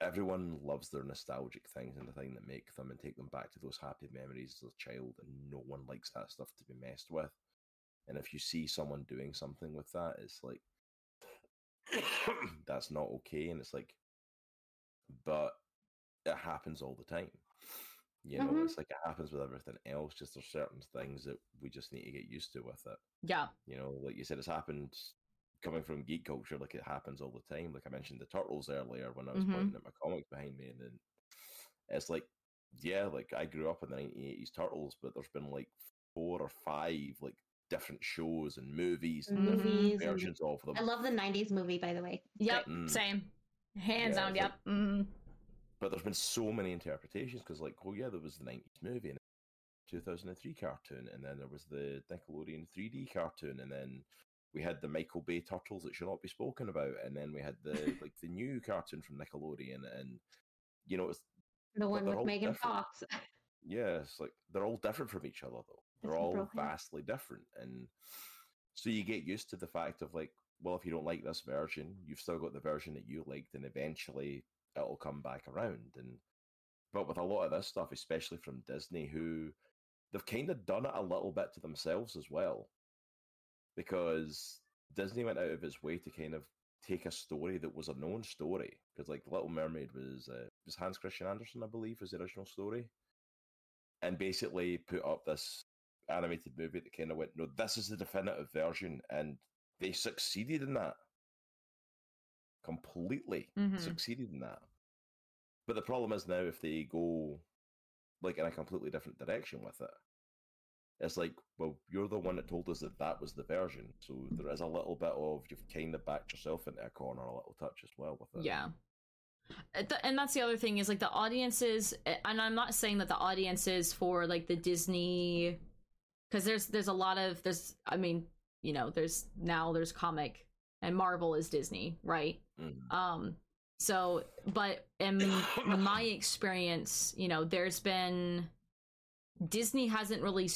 Everyone loves their nostalgic things and the thing that make them and take them back to those happy memories as a child, and no one likes that stuff to be messed with. And if you see someone doing something with that, it's like that's not okay. And it's like, but it happens all the time. You know, Mhm. it's like it happens with everything else. Just there's certain things that we just need to get used to with it. Yeah. You know, like you said, it's happened coming from geek culture, like it happens all the time. Like I mentioned the turtles earlier when I was Mhm. pointing at my comics behind me, and then it's like, yeah, like I grew up in the 1980s turtles, but there's been like four or five like different shows and movies and different Movies. and- versions of them. I love the '90s movie, by the way. Yep. Mm. Same. Hands on, Yeah, it's Yep. mm. but there's been so many interpretations because, like, oh yeah, there was the '90s movie and 2003 cartoon, and then there was the Nickelodeon 3D cartoon, and then we had the Michael Bay Turtles that should not be spoken about, and then we had the like the new cartoon from Nickelodeon, and you know, it's The one with Megan different. Fox. yeah, it's like they're all different from each other though. They're all broken. vastly different, and so you get used to the fact of like, well, if you don't like this version, you've still got the version that you liked, and eventually it'll come back around. And but with a lot of this stuff, especially from Disney, who they've kind of done it a little bit to themselves as well, because Disney went out of its way to kind of take a story that was a known story, because like Little Mermaid was uh, was Hans Christian Andersen, I believe, was the original story, and basically put up this animated movie that kind of went, no, this is the definitive version, and they succeeded in that completely. Mhm. Succeeded in that. But the problem is now if they go like in a completely different direction with it, it's like, well, you're the one that told us that that was the version, so there is a little bit of you've kind of backed yourself into a corner a little touch as well with it. Yeah. Uh, And that's the other thing is like the audiences, and I'm not saying that the audiences for like the Disney, because there's there's a lot of there's I mean you know there's now there's comic and Marvel is Disney right? Mhm. um so but in my experience you know there's been disney hasn't really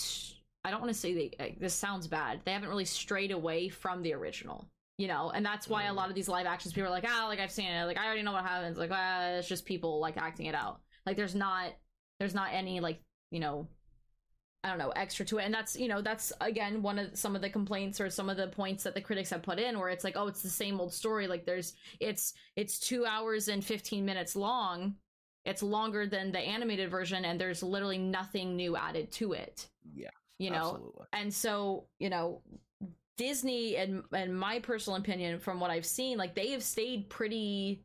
i don't want to say they uh, this sounds bad. They haven't really strayed away from the original you know? And that's why a lot of these live actions people are like ah like i've seen it. Like i already know what happens. Like ah, it's just people like acting it out. Like there's not there's not any like you know I don't know, extra to it. And that's, you know, that's again one of some of the complaints or some of the points that the critics have put in where it's like, oh, it's the same old story. Like there's it's it's two hours and fifteen minutes long. It's longer than the animated version, and there's literally nothing new added to it. Yeah, You know, absolutely. and so you know disney and and my personal opinion from what i've seen like they have stayed pretty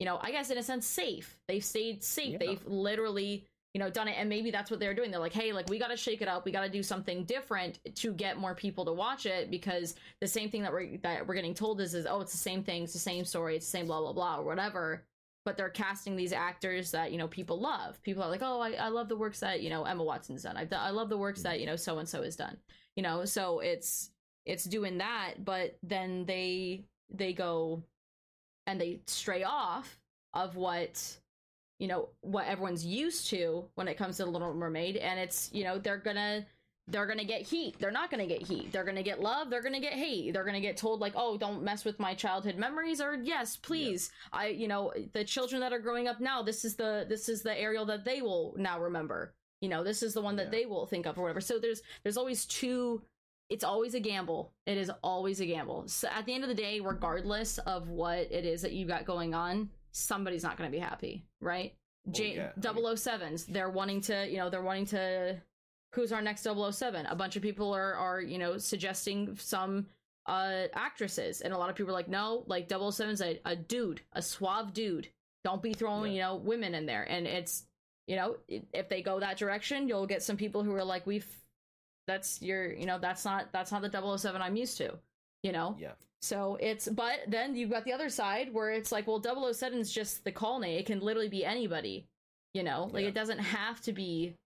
you know i guess in a sense safe they've stayed safe Yeah. they've literally you know done it and maybe that's what they're doing. They're like hey like we got to shake it up. We got to do something different to get more people to watch it because the same thing that we're that we're getting told is is oh it's the same thing it's the same story it's the same blah blah blah or whatever. But they're casting these actors that you know people love. People are like oh i, I love the works that you know emma watson's done. I've done, i love the works that mm. you know so and so has done. You know so it's it's doing that but then they they go and they stray off of what you know what everyone's used to when it comes to the little mermaid and it's you know they're gonna they're gonna get heat. They're not gonna get heat. They're gonna get love. They're gonna get hate. They're gonna get told like oh don't mess with my childhood memories or yes please. I you know the children that are growing up now this is the this is the ariel that they will now remember. You know this is the one that Yeah. they will think of or whatever. So there's there's always two it's always a gamble. It is always a gamble. So at the end of the day, regardless of what it is that you got going on, somebody's not going to be happy, right? J- yeah, I mean- 007s, they're wanting to, you know, they're wanting to who's our next 007? A bunch of people are are, you know, suggesting some uh actresses and a lot of people are like no like 007's a, a dude a suave dude don't be throwing Yeah. you know women in there and it's you know if they go that direction you'll get some people who are like we've that's your you know that's not that's not the 007 i'm used to you know Yeah. So it's but then you've got the other side where it's like well 007 is just the call name it can literally be anybody you know? Like Yeah. it doesn't have to be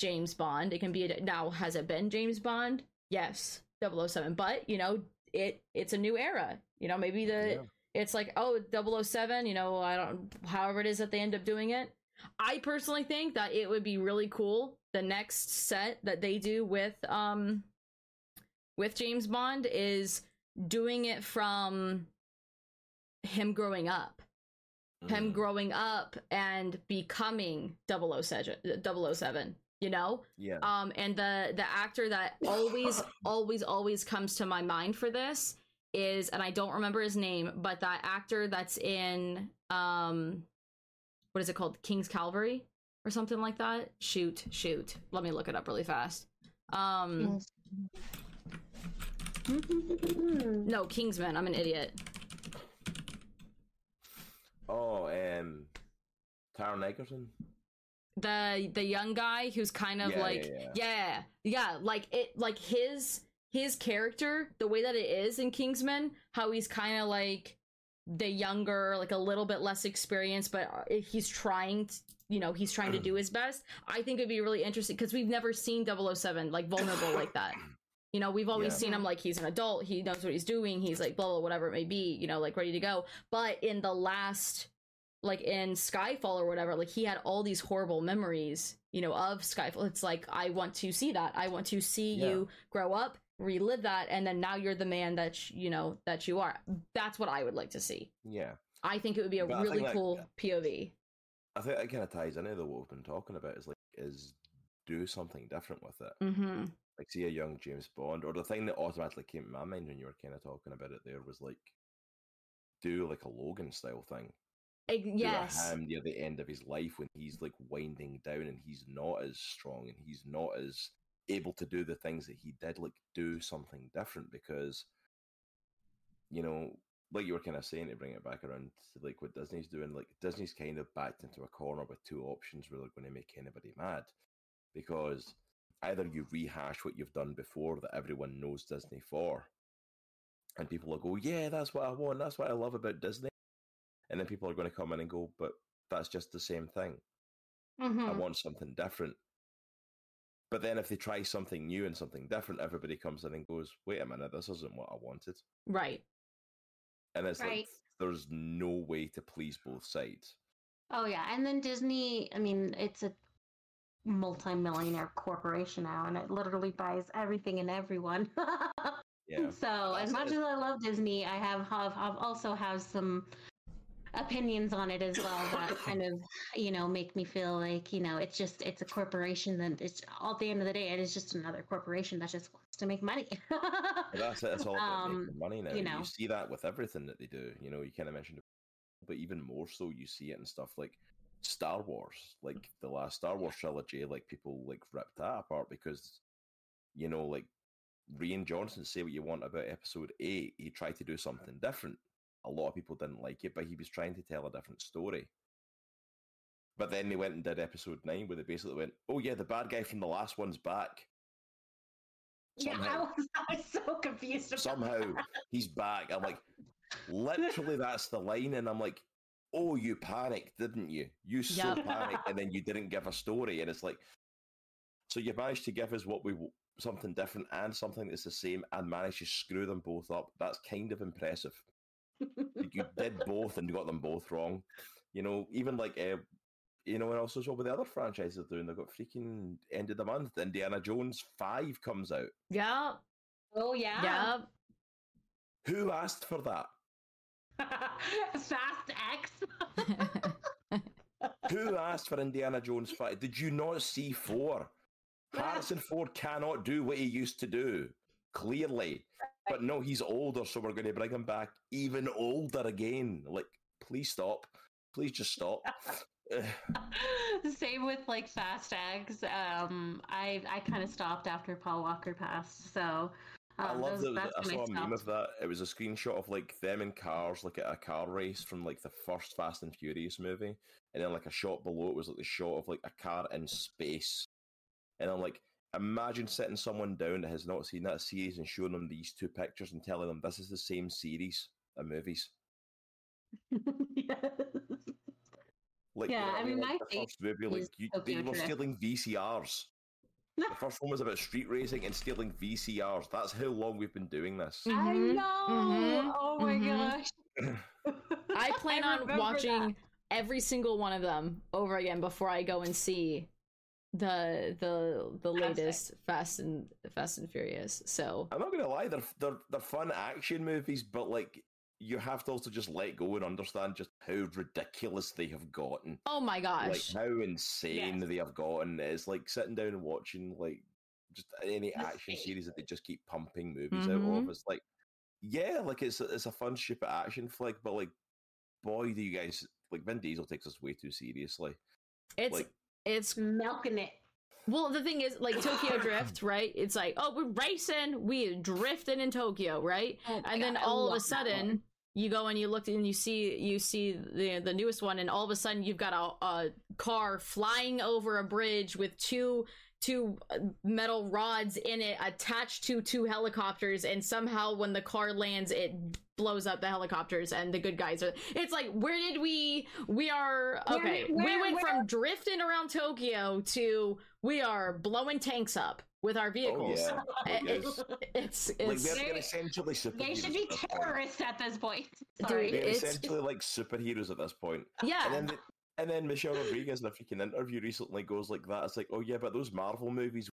james bond. It can be a, now has it been james bond? Yes 007 but you know it it's a new era. You know maybe the Yeah. it's like oh 007 you know i don't however it is that they end up doing it. I personally think that it would be really cool the next set that they do with um with james bond is doing it from him growing up. Him Mhm. growing up and becoming 007 007 you know? Yeah. um and the the actor that always always always comes to my mind for this is and i don't remember his name but that actor that's in um what is it called? King's calvary or something like that? Shoot shoot. Let me look it up really fast. Um no kingsman. I'm an idiot. Oh, um, Taron Egerton. the the young guy who's kind of Yeah, like yeah, yeah, yeah like it like his his character the way that it is in kingsman how he's kind of like the younger like a little bit less experienced but uh, he's trying to, you know he's trying to do his best. I think it'd be really interesting because we've never seen 007 like vulnerable like that you know we've always Yeah. seen him like he's an adult he knows what he's doing he's like blah blah whatever it may be you know like ready to go but in the last like in Skyfall or whatever, like he had all these horrible memories, you know, of Skyfall. It's like I want to see that. I want to see Yeah. you grow up, relive that, and then now you're the man that sh- you know that you are. That's what I would like to see. Yeah. I think it would be a But really that- cool POV. I think that kind of ties into what we've been talking about. Is like is do something different with it. Mm-hmm. Like see a young James Bond, or the thing that automatically came to my mind when you were kind of talking about it there was like do like a Logan style thing. Yes. him near the end of his life when he's like winding down and he's not as strong and he's not as able to do the things that he did. Like do something different because you know, like you were kind of saying to bring it back around to like what Disney's doing. Like Disney's kind of backed into a corner with two options where they're going to make anybody mad because either you rehash what you've done before that everyone knows Disney for, and people will go, "Yeah, that's what I want. That's what I love about Disney." And then people are going to come in and go, "But that's just the same thing. I Mhm. want something different." But then if they try something new and something different, everybody comes in and goes, "Wait a minute, this isn't what I wanted." Right. And it's Right. like there's no way to please both sides. Oh yeah, and then Disney. I mean, it's a multi-millionaire corporation now, and it literally buys everything and everyone. Yeah. so as much as I love Disney, I have, have I've also have some opinions on it as well that kind of you know make me feel like you know it's just it's a corporation that it's at the end of the day it is just another corporation that just wants to make money. That's it. It's all about Um, making money now. you know. You, see that with everything that they do. You know, you kind of mentioned, it, but even more so, you see it in stuff like Star Wars, like the last Star Wars trilogy. Like people like ripped that apart because, you know, like Rian Johnson. Say what you want about Episode Eight, he tried to do something different. A lot of people didn't like it, but he was trying to tell a different story. But then they went and did Episode Nine, where they basically went, "Oh yeah, the bad guy from the last one's back." yeah, I was, I was so confused. Somehow he's back. I'm like, literally, that's the line, and I'm like, oh, you panicked, didn't you? You so Yep. panicked, and then you didn't give a story, and it's like, so you managed to give us what we something different and something that's the same, and managed to screw them both up. That's kind of impressive. You did both and you got them both wrong. You know, even like. Uh, you know, and also what with the other franchises are doing. They've got freaking end of the month. Indiana Jones five comes out. Yeah. oh yeah. Yeah. Who asked for that? Fast X. Who asked for Indiana Jones 5? Did you not see 4? Harrison Ford cannot do what he used to do, clearly. But no, he's older, so we're going to bring him back even older again. Like, please stop. Please just stop. Same with like Fast X. Um, I I kind of stopped after Paul Walker passed. So, I Um, love those- that. I saw a meme of that. It was a screenshot of like them in cars, like at a car race from like the first Fast and Furious movie, and then like a shot below it was like the shot of like a car in space, and I'm like, imagine sitting someone down that has not seen that series and showing them these two pictures and telling them this is the same series of movies. yes. Like, Yeah, you know I mean, like, my the first movie, like you, they were stealing VCRs. The first one was about street racing and stealing VCRs. That's how long we've been doing this. I Mhm, know. mhm, oh my mhm. gosh. I plan on watching that. every single one of them over again before I go and see the the the latest Fast and Fast and Furious. So I'm not gonna lie, they're they're they're fun action movies, but like you have to also just let go and understand just how ridiculous they have gotten. oh my gosh. Like how insane Yes. they have gotten. It's like sitting down and watching like just any The action same. series that they just keep pumping movies out of. Mhm. It's like yeah, like it's a, it's a fun stupid action flick, but like boy do you guys like Vin Diesel takes us way too seriously. It's like it's milking it. Well the thing is like Tokyo Drift, right? It's like, oh we're racing, we drifting in Tokyo, right? Oh and then God, I all of a sudden you go and you look and you see you see the the newest one and all of a sudden you've got a, a car flying over a bridge with two two uh, metal rods in it attached to two helicopters and somehow when the car lands it blows up the helicopters and the good guys are it's like where did we we are Where okay we went where- from drifting around tokyo to we are blowing tanks up with our oh, vehicles oh, yeah. It- Yes. it's it's, like they're, they're essentially superheroes. They should be at this point. terrorists at this point. Dude, They're It's- essentially like superheroes at this point. yeah And then, the, and then Michelle Rodriguez in a freaking interview recently goes like that. It's like, oh yeah, but those Marvel movies,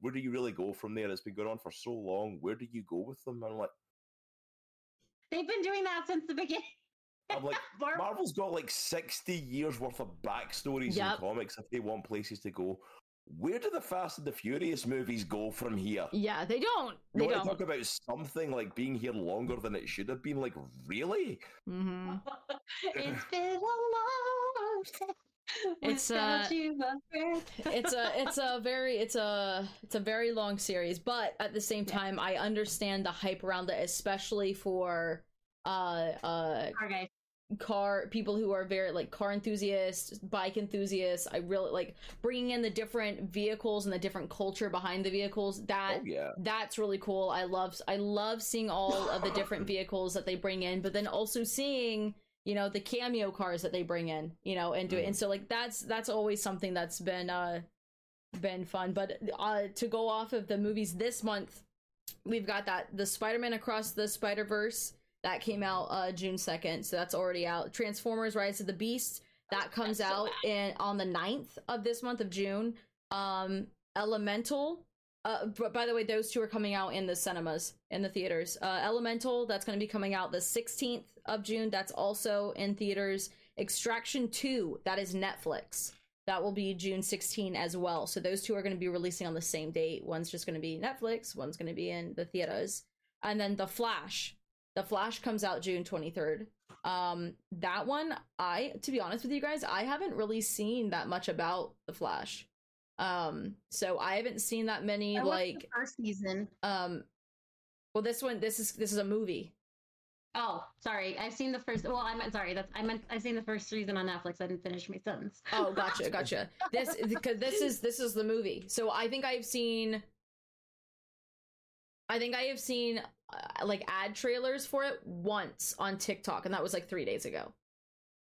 where do you really go from there? It's been going on for so long. Where do you go with them? And I'm like, They've been doing that since the beginning. I'm like, Mar- Marvel's got like 60 years worth of backstories Yep. in comics if they want places to go. Where do the Fast and the Furious movies go from here? Yeah, they don't. You They want don't. to talk about something like being here longer than it should have been? Like, really? hmm it's been a long time. It's, without uh, you, it's a it's a very it's a it's a very long series, but at the same time, I understand the hype around it, especially for uh uh Okay. car people who are very like car enthusiasts, bike enthusiasts. I really like bringing in the different vehicles and the different culture behind the vehicles. That oh yeah. that's really cool. I love I love seeing all of the different vehicles that they bring in, but then also seeing you know the cameo cars that they bring in, you know, and do it. And so like that's that's always something that's been uh been fun. But uh to go off of the movies this month, we've got that the Spider-Man Across the Spider-Verse that came out uh June 2nd, so that's already out. Transformers Rise of the Beast that comes so out in on the 9th of this month of June. Um Elemental uh, but by the way, those two are coming out in the cinemas, in the theaters. Uh, Elemental, that's going to be coming out the 16th of June. That's also in theaters. Extraction 2, that is Netflix. That will be June 16 as well. So those two are going to be releasing on the same date. One's just going to be Netflix, one's going to be in the theaters. And then The Flash. The Flash comes out June 23rd. Um, that one, I, to be honest with you guys, I haven't really seen that much about The Flash. Um, so I haven't seen that many I like the first season. um well this one this is this is a movie. Oh, sorry. I've seen the first. Well, I meant sorry. That's I meant I've seen the first season on Netflix. I didn't finish my sentence. Oh, gotcha, gotcha. This because this is this is the movie. So I think I've seen I think I have seen uh, like ad trailers for it once on TikTok and that was like 3 days ago.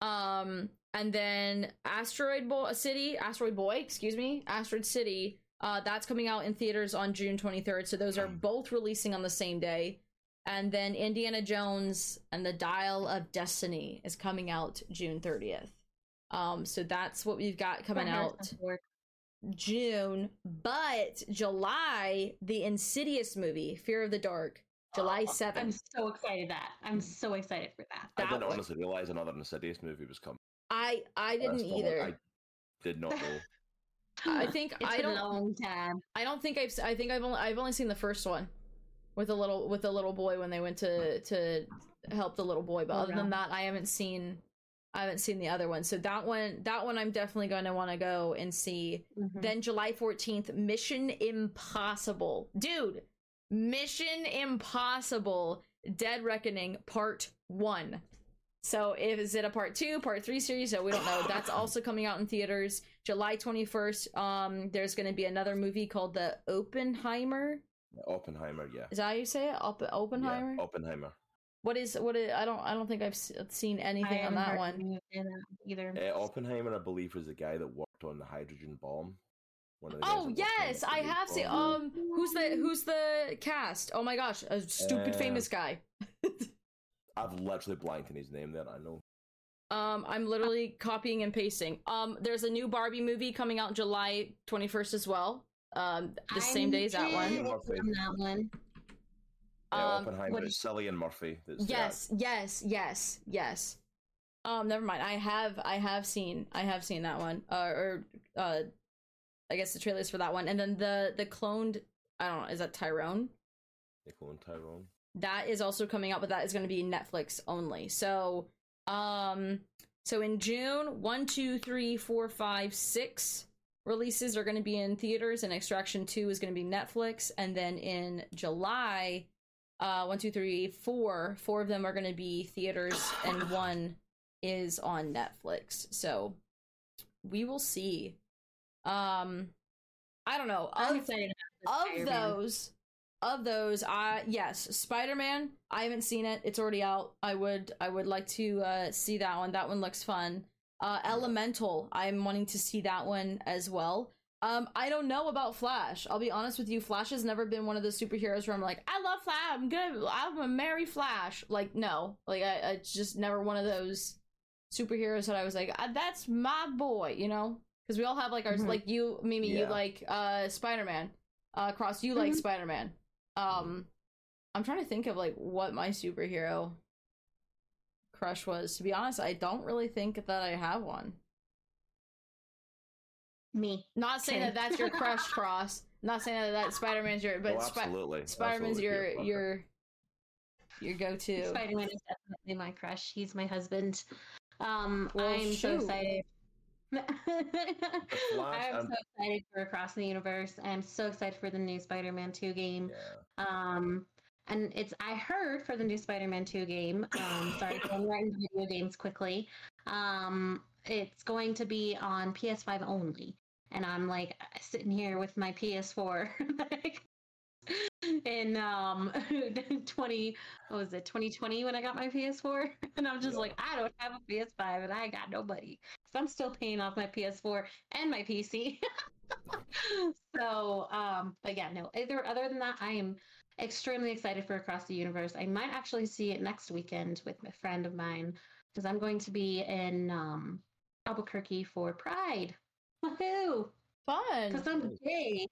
Um and then Asteroid Boy City, Asteroid Boy, excuse me, Asteroid City, uh that's coming out in theaters on June 23rd. So those are both releasing on the same day. And then Indiana Jones and the Dial of Destiny is coming out June 30th. Um, so that's what we've got coming out June. But July, the Insidious movie, Fear of the Dark, July Oh, 7th. I'm so excited that. I'm so excited for that. I didn't one- honestly realize another Insidious movie was coming. I I didn't the either. I did not know. I think it's I been don't a long time. I don't think I've s- I think I've only I've only seen the first one with the little with the little boy when they went to to help the little boy. But Oh, other than that, I haven't seen I haven't seen the other one. So that one that one I'm definitely going to want to go and see. Mhm. Then July 14th, Mission Impossible. Dude, Mission Impossible Dead Reckoning Part 1. So is it a part 2, part 3 series? So we don't know. That's also coming out in theaters July 21st. Um there's going to be another movie called The Oppenheimer. Oppenheimer, yeah. Is that how you say it? Opp- Oppenheimer? Yeah, Oppenheimer. What is what is I don't I don't think I've seen anything I on that one. that either. Uh, Oppenheimer, I believe, was the guy that worked on the hydrogen bomb. One of the Oh that worked on yes, I hydrogen have seen. Um, who's the who's the cast? Oh my gosh, a stupid Uh, famous guy. I've literally blanked in his name there. I know. Um, I'm literally copying and pasting. Um, there's a new Barbie movie coming out July 21st as well. Um, the same I'm day as that one. More on that one. Yeah, Um, Oppenheimer. what It's Cillian Murphy. That's the Yes, yes, yes, yes. Um, never mind. I have I have seen I have seen that one. Uh, or uh, I guess the trailers for that one, and then the the cloned. I don't know. Is that Tyrone? Nicole and Tyrone. That is also coming out but that is going to be netflix only. So um so in june one two three four five six releases are going to be in theaters and extraction 2 is going to be netflix and then in july uh one two three four four of them are going to be theaters and one is on netflix. So we will see. Um i don't know. I'm Of- excited of those of those i yes spider-man i haven't seen it. It's already out. I would i would like to uh see that one. That one looks fun. Uh elemental i'm wanting to see that one as well. Um i don't know about flash. I'll be honest with you flash has never been one of the superheroes where i'm like i love flash. I'm good. I'm a merry flash. Like no. Like i, just never one of those superheroes that i was like "Ah, that's my boy you know? Because we all have like ours Mhm. like you mimi you like uh spider-man. Uh cross you like Mhm. spider-man um i'm trying to think of like what my superhero crush was to be honest i don't really think that i have one Me. not saying Okay. that that's your crush cross not saying that that spider-man's your but oh, Spi- absolutely. spider-man's your Peter Parker. your your go-to Spider Man is definitely my crush. He's my husband. Um, Well, I'm so excited. I'm so excited for Across the Universe. I'm so excited for the new Spider-Man 2 game. Yeah. Um, and it's I heard for the new Spider-Man 2 game. Um, sorry, going right into video games quickly. Um, it's going to be on PS5 only, and I'm like sitting here with my PS4. like, in um 20 what was it 2020 when i got my ps4 and i'm just Yeah. like i don't have a ps5 and i got nobody so i'm still paying off my ps4 and my pc so um but yeah no either other than that i am extremely excited for across the universe. I might actually see it next weekend with a friend of mine because i'm going to be in um albuquerque for pride. Woohoo! Fun. Because i'm gay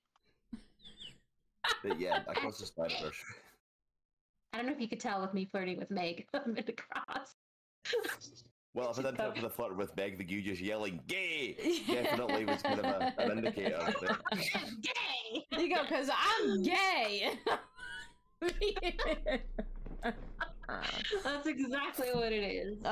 But yeah, I across the Spider Verse. I don't know if you could tell with me flirting with Meg. I'm in the cross. Well, if I didn't have the flirt with Meg, the you just yelling "gay" definitely was kind of a, an indicator. That, Gay. You go because i'm gay That's exactly what it is. Oh,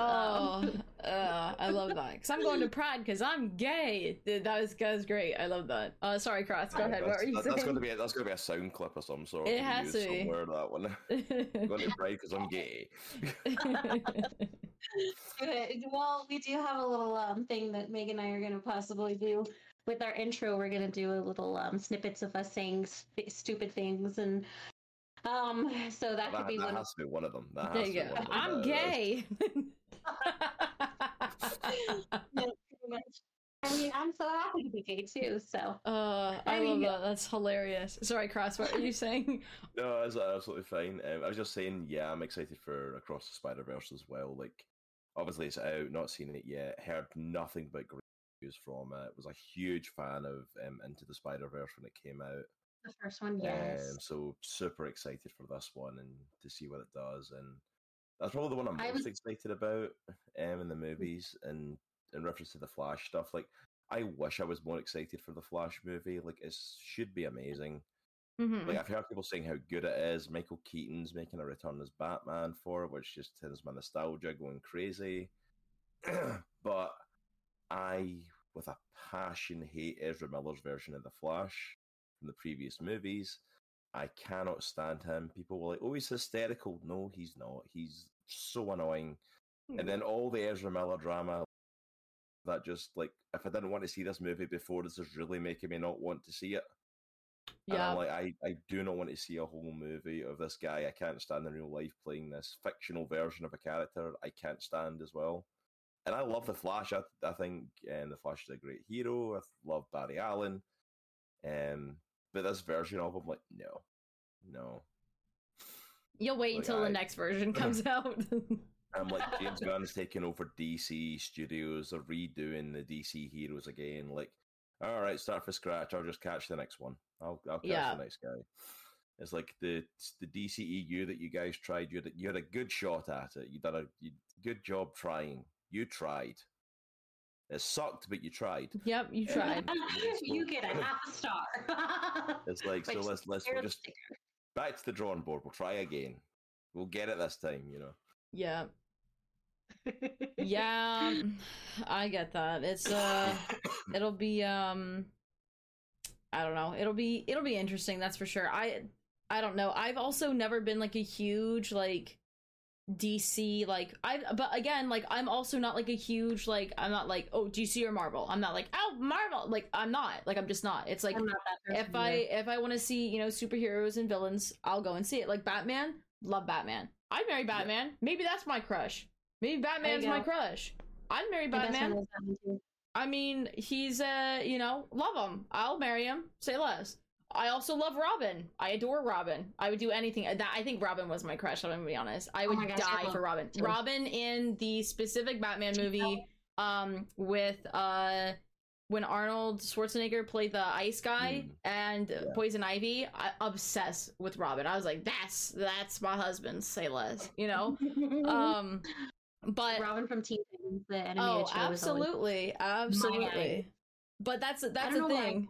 Um, uh, I love that. Because I'm going to Pride because I'm gay. That was, that was great. I love that. Uh, sorry, Cross. Go ahead. What that's, were you that- that's going to be a, that's going to be a sound clip of some sort. It to has use to be. somewhere. That one. I'm going to Pride because I'm gay. good. Well, we do have a little um, thing that Meg and I are going to possibly do with our intro. We're going to do a little um, snippets of us saying st- stupid things, and um, so that could That, be that one. has to be one of them. That there has you to go. be one of them. I'm That- gay. Yeah. I mean, I'm so happy to be gay too. So uh, I I love that. That's hilarious. Sorry, Cross. What were you saying? No, that's absolutely fine. Um, I was just saying, yeah, I'm excited for Across the Spider Verse as well. Like, obviously it's out, not seen it yet. Heard nothing but great reviews from it. Was a huge fan of um, Into the Spider Verse when it came out. The first one, yes. Um, so super excited for this one and to see what it does. And that's probably the one I'm I most was- excited about um, in the movies and in reference to the Flash stuff. Like, I wish I was more excited for the Flash movie. Like, it should be amazing. Mhm. Like I've heard people saying how good it is. Michael Keaton's making a return as Batman for it, which just turns my nostalgia going crazy. but I, with a passion, hate Ezra Miller's version of the Flash from the previous movies. I cannot stand him. People were like, "Oh, he's hysterical." No, he's not. He's so annoying. Hmm. And then all the Ezra Miller drama that just like, if I didn't want to see this movie before, this is really making me not want to see it. And Yeah. I'm like, I, I do not want to see a whole movie of this guy. I can't stand in real life playing this fictional version of a character. I can't stand as well. And I love the Flash. I, I think um, the Flash is a great hero. I love Barry Allen. Um, but this version of him, like, no, no. You'll wait Like, until the next version comes out. I'm like James Gunn's taking over DC Studios. They're redoing the DC heroes again. Like, all right, start from scratch. I'll just catch the next one. I'll I'll catch Yeah. the next guy. It's like the the DCEU that you guys tried. You had, a- you had a good shot at it. You did a you, good job trying. You tried. It sucked, but you tried. yep, you tried. you get a half a star. It's like so. Let's let's we'll just back to the drawing board. We'll try again. We'll get it this time. You know. Yeah. Yeah, I get that. It's uh it'll be um I don't know. It'll be it'll be interesting, that's for sure. I I don't know. I've also never been like a huge like DC like I but again like I'm also not like a huge like I'm not like oh DC or Marvel. I'm not like oh Marvel like I'm not. Like I'm just not. It's like not if I if I want to see you know superheroes and villains, I'll go and see it. Like Batman, love Batman. I'd marry Batman. Maybe that's my crush. Maybe Batman's my crush. I'd marry My best friend Batman. loves Batman too. I mean, he's uh, you know, love him. I'll marry him. Say less. I also love Robin. I adore Robin. I would do anything. That I think Robin was my crush. I'm gonna be honest. I Oh would my gosh, die love for Robin. too. Robin in the specific Batman movie, um, with uh, when Arnold Schwarzenegger played the ice guy Mm. and Yeah. Poison Ivy. I obsessed with Robin. I was like, that's that's my husband. Say less. You know. um, but Robin from Teen Titans, the animated Oh, show, was always- absolutely, absolutely. But that's that's don't the know why.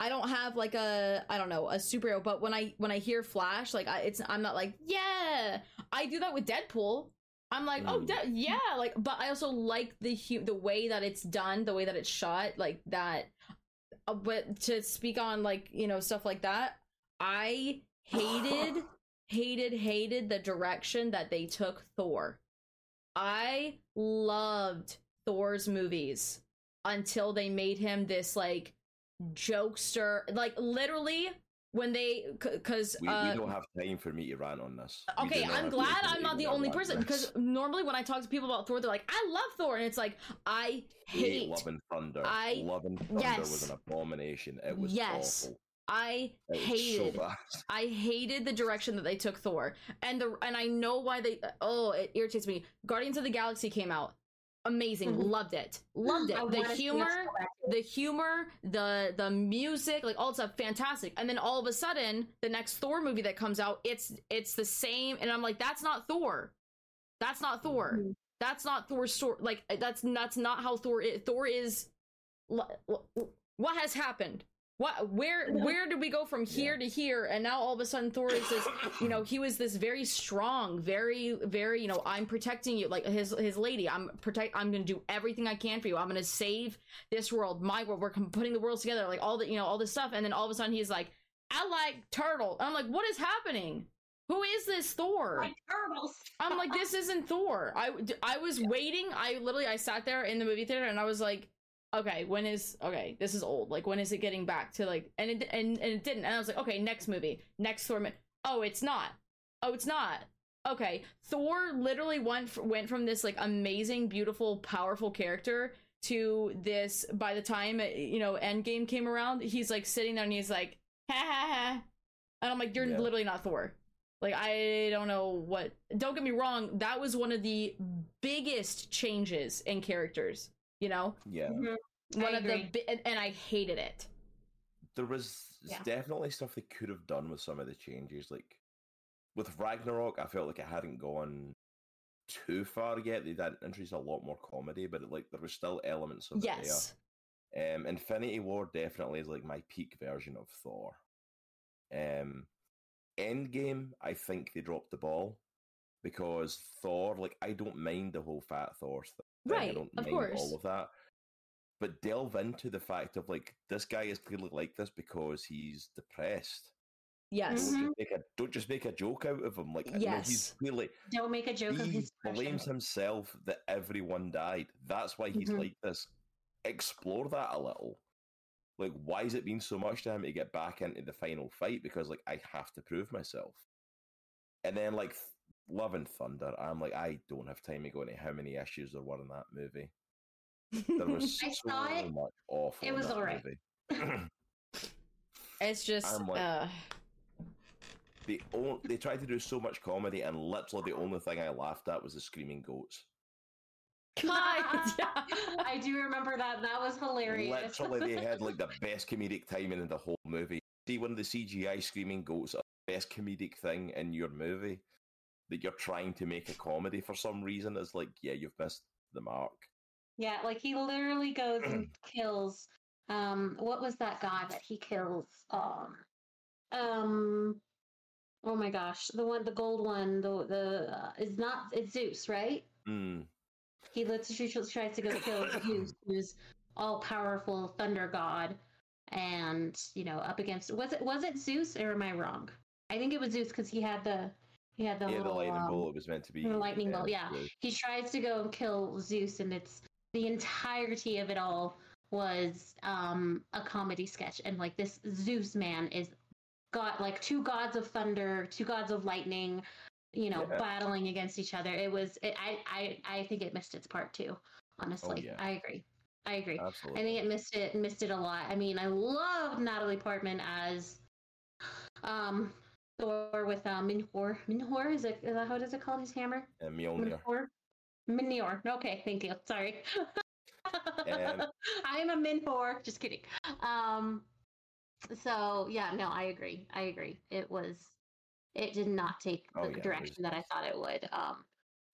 I don't have like a I don't know a superhero, but when I when I hear Flash, like I, it's I'm not like yeah. I do that with Deadpool. I'm like oh Mm. De- yeah, like but I also like the hu- the way that it's done, the way that it's shot, like that. Uh, but to speak on like you know stuff like that, I hated hated hated the direction that they took Thor. I loved Thor's movies until they made him this like jokester, like literally when they because We, uh, we don't have time for me to rant on this. Okay, I'm glad I'm not the only person because normally when I talk to people about Thor, they're like, "I love Thor," and it's like, I hate hate, Love and Thunder. I- Love and Thunder yes. was an abomination. It was Yes. awful. I It hated, so. I hated the direction that they took Thor, and the and I know why they. Oh, it irritates me. Guardians of the Galaxy came out, amazing, Mhm. loved it, loved I it. The see this humor, the humor, the the music, like all stuff, fantastic. And then all of a sudden, the next Thor movie that comes out, it's it's the same, and I'm like, that's not Thor. That's not Thor. Mhm. That's not Thor's story. Like that's that's not how Thor is. Thor is. What has happened? What where where did we go from here to here? And now all of a sudden Thor is this you know he was this very strong very very you know I'm protecting you. Like his his lady I'm protect I'm gonna do everything I can for you. I'm gonna save this world my world. We're putting the worlds together like all the you know all this stuff. And then all of a sudden he's like I like turtle I'm like what is happening? Who is this Thor? Like turtles. I'm like, this isn't Thor. I, I was waiting. I literally, I sat there in the movie theater and I was like, okay, when is, okay, this is old. Like, when is it getting back to like, and it, and, and it didn't. And I was like, okay, next movie, next Thor. mo- Oh, it's not. Oh, it's not. Okay. Thor literally went, f- went from this like amazing, beautiful, powerful character to this, by the time, you know, Endgame came around, he's like sitting there and he's like, ha ha ha. And I'm like, you're Yeah. literally not Thor. Like I don't know what. Don't get me wrong. That was one of the biggest changes in characters. You know, Yeah. Mhm. one I of the bi- and, and I hated it. There was Yeah. definitely stuff they could have done with some of the changes. Like with Ragnarok, I felt like it hadn't gone too far yet. They had introduced a lot more comedy, but like there was still elements of it Yes. there. Um, Infinity War definitely is like my peak version of Thor. Um, Endgame, I think they dropped the ball because Thor, like, I don't mind the whole fat Thor thing. I Right, don't of mind course. all of that. But delve into the fact of like this guy is clearly like this because he's depressed. Yes. Don't just, make a, don't just make a joke out of him. Like, no, he's Yes. really Don't make a joke of he his blames expression. himself that everyone died. That's why he's Mhm. like this. Explore that a little. Like, why has it been so much to him to get back into the final fight? Because like I have to prove myself. And then like Th- Love and Thunder, I'm like, I don't have time to go into how many issues there were in that movie. There was I so saw it. much awful. It was alright. it's just I'm like- uh the on- they tried to do so much comedy, and literally the only thing I laughed at was the screaming goats. God. I do remember that. That was hilarious. Literally, they had like the best comedic timing in the whole movie. See, one of the CGI screaming goats are the best comedic thing in your movie that you're trying to make a comedy for some reason. is like, yeah, you've missed the mark. yeah, like he literally goes and kills. Um, what was that guy that he kills? Um, um, oh my gosh, the one, the gold one, the the uh, is not it's Zeus, right? Mm. He literally tries to go kill Zeus, who's all powerful thunder god, and you know up against was it was it Zeus or am I wrong? I think it was Zeus because he had the had the yeah, the lightning um, bolt was meant to be. the lightning bolt, yeah. he tries to go and kill Zeus, and it's the entirety of it all was um a comedy sketch, and like this Zeus man is got like two gods of thunder, two gods of lightning, you know, Yeah. battling against each other. It was, it, I, I, I think it missed its part too. Honestly, yeah. I agree. I agree. Absolutely. I think it missed it missed it a lot. I mean, I love Natalie Portman as um Thor with uh, Minhor. Minhor is it? Is that how is it called? His hammer. and Mjolnir. Minhor. Minhor. Okay, thank you. Sorry. Um, I am a Minhor. Just kidding. Um. So yeah, no, I agree. I agree. It was. It did not take the Oh, yeah, direction that I thought it would. Um.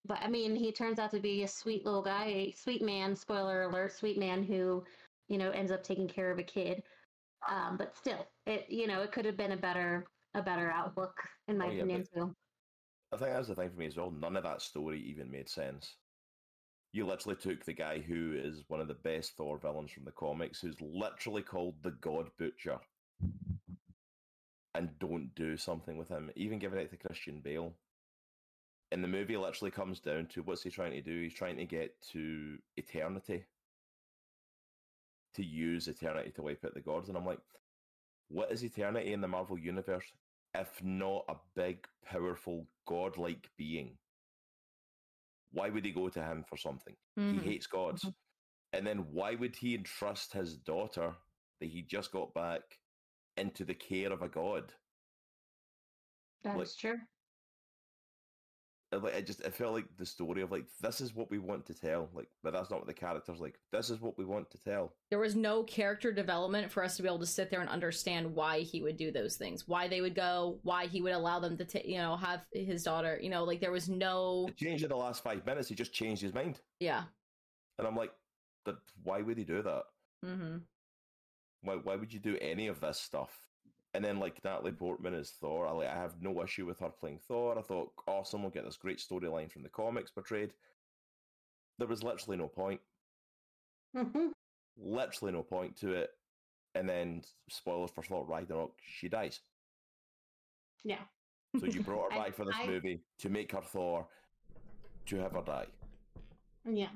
But I mean, he turns out to be a sweet little guy, a sweet man. Spoiler alert: sweet man who, you know, ends up taking care of a kid. Um, but still, it you know, it could have been a better a better outlook in my Oh, yeah, opinion too. I think that's the thing for me as well. None of that story even made sense. You literally took the guy who is one of the best Thor villains from the comics, who's literally called the God Butcher, and don't do something with him. Even giving it to Christian Bale. And the movie literally comes down to what's he trying to do? He's trying to get to eternity. To use eternity to wipe out the gods. And I'm like, what is eternity in the Marvel Universe if not a big, powerful, godlike being? Why would he go to him for something? Mhm. He hates gods. And then why would he entrust his daughter that he just got back into the care of a god? That like- true. And, Like I just I felt like the story of like this is what we want to tell, like, but that's not what the character's like. This is what we want to tell. there was no character development for us to be able to sit there and understand why he would do those things why they would go why he would allow them to ta you know have his daughter you know like there was no The change in the last five minutes, he just changed his mind, yeah and I'm like, but why would he do that? mm-hmm. Why why would you do any of this stuff? And then like Natalie Portman as Thor, I like I have no issue with her playing Thor. I thought awesome, we'll get this great storyline from the comics portrayed. There was literally no point. Mhm. Literally no point to it. And then spoilers for Thor Ragnarok, she dies. Yeah. So you brought her I- back for this I- movie to make her Thor, to have her die. Yeah.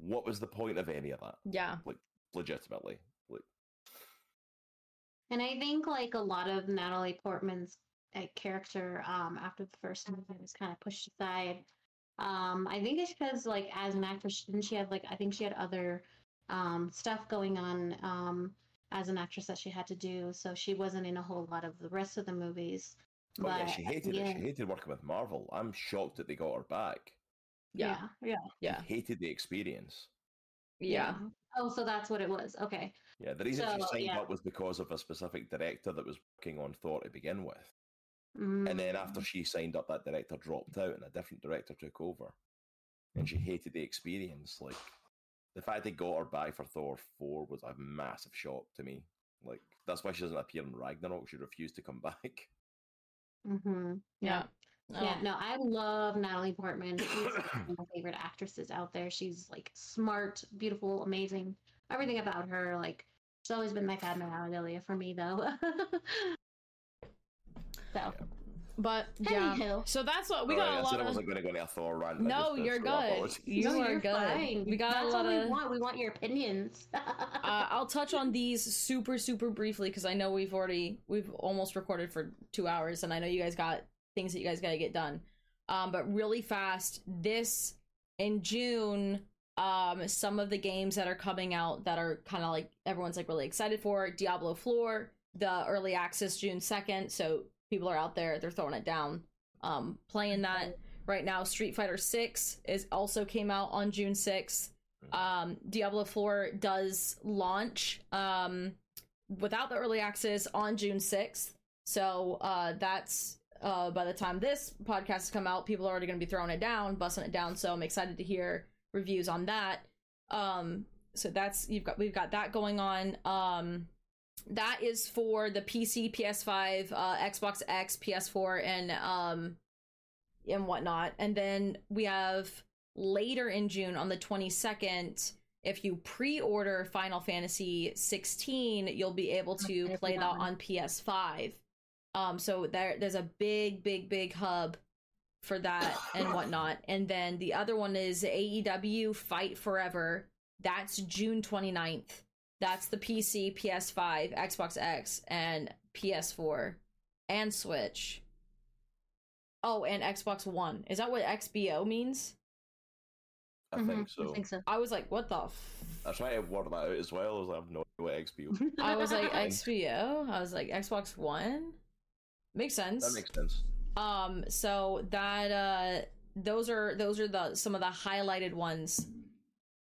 What was the point of any of that? yeah Like Legitimately, like And I think like a lot of Natalie Portman's uh, character um after the first movie was kind of pushed aside. Um, I think it's because like as an actress, didn't she have like I think she had other um stuff going on um as an actress that she had to do, so she wasn't in a whole lot of the rest of the movies. oh yeah, But, she hated yeah, it. She hated working with Marvel. I'm shocked that they got her back. yeah yeah, yeah, yeah She hated the experience. Yeah Oh, so that's what it was. Okay. Yeah, the reason she signed yeah. up was because of a specific director that was working on Thor to begin with. And then after Mm. she signed up, that director dropped out and a different director took over. And she hated the experience. Like, the fact they got her back for Thor 4 was a massive shock to me. Like, that's why she doesn't appear in Ragnarok. She refused to come back. Mm-hmm. yeah Yeah, Oh. no, I love Natalie Portman. She's one of my favorite actresses out there. She's like smart, beautiful, amazing. Everything about her, like she's always been my Padme Amidala for me, though. So, But yeah, Anywho. so that's what we Oh, got I a lot said I wasn't going to go into a Thor rant. I No, just- you're so good. You No, are you're good. fine. We got That's a lot what we of. want. We want your opinions. uh, I'll touch on these super super briefly because I know we've already we've almost recorded for two hours, and I know you guys got things that you guys got to get done. Um, but really fast, this in June, um, some of the games that are coming out that are kind of like everyone's like really excited for Diablo Four, the early access June second, so people are out there they're throwing it down, um, playing that right now. Street Fighter Six is also came out on June sixth um diablo 4 does launch um without the early access on june 6th so uh that's uh by the time this podcast has come out people are already going to be throwing it down busting it down so i'm excited to hear reviews on that. Um so that's you've got we've got that going on. Um that is for the pc ps5 uh xbox x ps4 and um and whatnot. And then we have later in June on the 22nd, if you pre-order Final Fantasy 16, you'll be able to play that that on PS5. Um, so there, there's a big, big, big hub for that and whatnot. And then the other one is AEW Fight Forever. That's June 29th. That's the PC, PS5, Xbox X, and PS4 and Switch. Oh, and Xbox One. Is that what XBO means? I Mhm, think so. I think so. I was like, what the f- I was trying to word that out as well. I was like, I have no idea what XP. I was like XBO. I was like Xbox One. Makes sense. that makes sense. um so that uh those are those are the some of the highlighted ones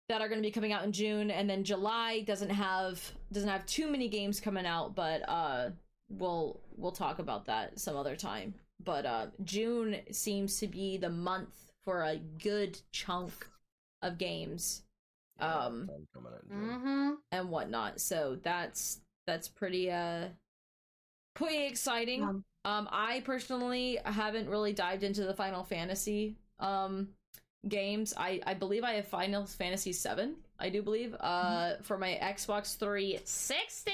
that are going to be coming out in June and then July doesn't have doesn't have too many games coming out but uh we'll we'll talk about that some other time. But uh June seems to be the month for a good chunk of games. Um, time coming out in June. Mm-hmm. and whatnot. So that's that's pretty uh pretty exciting. Um, Um, I personally haven't really dived into the Final Fantasy um games. I I believe I have Final Fantasy Seven. I do believe uh for my Xbox 360.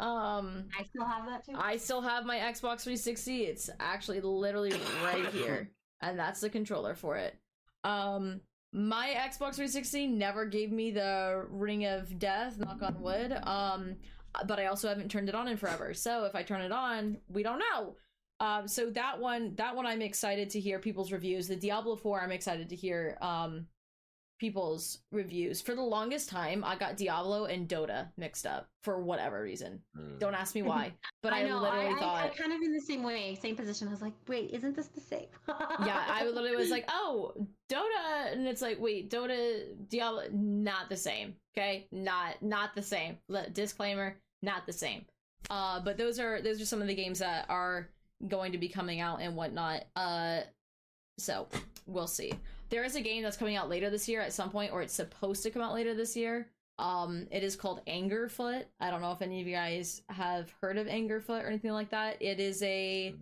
Um, I still have that too. I still have my Xbox 360. It's actually literally right here, and that's the controller for it. Um, my Xbox 360 never gave me the ring of death, knock on wood. Um, but I also haven't turned it on in forever. So if I turn it on, we don't know. Um, so that one, that one, I'm excited to hear people's reviews. The Diablo 4, I'm excited to hear um people's reviews. For the longest time, I got Diablo and Dota mixed up for whatever reason. Mm. Don't ask me why, but I, know. literally I, thought. I, I kind of in the same way, same position. I was like, wait, isn't this the same? yeah, I literally was like, oh, Dota, and it's like, wait, Dota, Diablo, not the same. Okay, not not the same. Disclaimer, not the same. Uh, but those are those are some of the games that are going to be coming out and whatnot. Uh, so we'll see. There is a game that's coming out later this year at some point, or it's supposed to come out later this year. Um, it is called Angerfoot. I don't know if any of you guys have heard of Angerfoot or anything like that. It is a.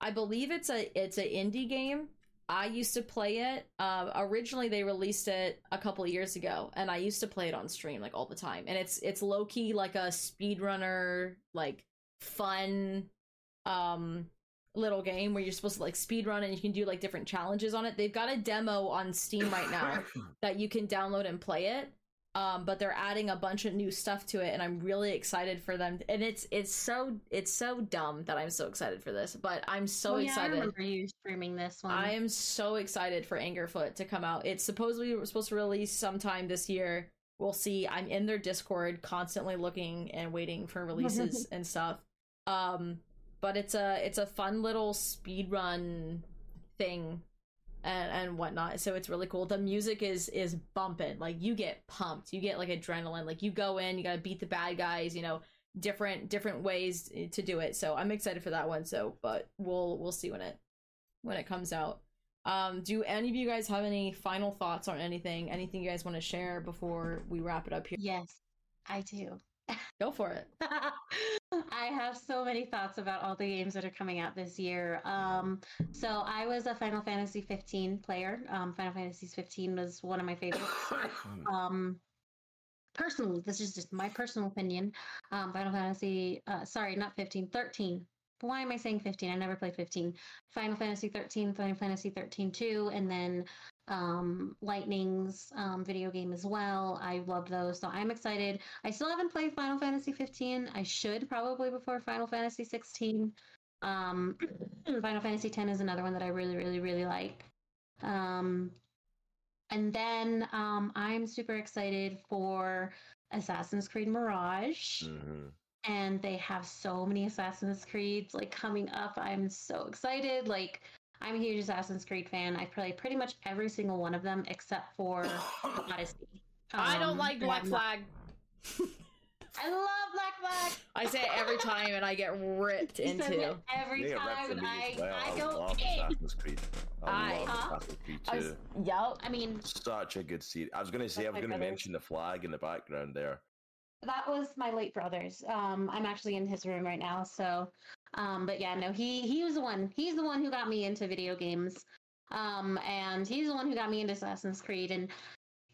I believe it's a it's an indie game. I used to play it. Uh, originally, they released it a couple of years ago, and I used to play it on stream like all the time. And it's it's low key like a speedrunner, like fun, um, little game where you're supposed to like speed run and you can do like different challenges on it. They've got a demo on Steam right now that you can download and play it. Um, but they're adding a bunch of new stuff to it, and I'm really excited for them. And it's it's so it's so dumb that I'm so excited for this, but I'm so Oh, yeah, I excited. remember you streaming this one. I am so excited for Angerfoot to come out. It's supposedly supposed to release sometime this year. We'll see. I'm in their Discord constantly looking and waiting for releases and stuff. Um but it's a it's a fun little speed run thing and and whatnot. So it's really cool. The music is is bumping. Like you get pumped. You get like adrenaline. Like you go in, you gotta beat the bad guys, you know, different different ways to do it. So I'm excited for that one. So but we'll we'll see when it when it comes out. Um, do any of you guys have any final thoughts on anything? Anything you guys want to share before we wrap it up here? Yes, I do. Go for it. I have so many thoughts about all the games that are coming out this year. Um, so I was a Final Fantasy 15 player. Um, Final Fantasy 15 was one of my favorites. um, personally, this is just my personal opinion. Um, Final Fantasy, uh, sorry, not 15, 13. why am I saying 15? I never played 15. Final Fantasy 13, Final Fantasy 13 2, and then um, Lightning's um, video game as well. I loved those, so I'm excited. I still haven't played Final Fantasy 15. I should probably before Final Fantasy 16. Um, Final Fantasy 10 is another one that I really, really, really like. Um, and then um, I'm super excited for Assassin's Creed Mirage. hmm And they have so many Assassin's Creeds like coming up. I'm so excited. Like I'm a huge Assassin's Creed fan. I play pretty much every single one of them except for Odyssey. I don't Um, like Black not- Flag. I love Black Flag. I say it every time and I get ripped He into. it every They time, and me I, well. I I go love in. Assassin's Creed. I I- love Huh? Assassin's Creed I was, too. yup. I mean, Such a good series. I was going to say, I That's was going to brother's. mention the flag in the background there. that was my late brother's. Um, I'm actually in his room right now. So, um, but yeah, no, he he was the one. He's the one who got me into video games. Um, and he's the one who got me into Assassin's Creed. And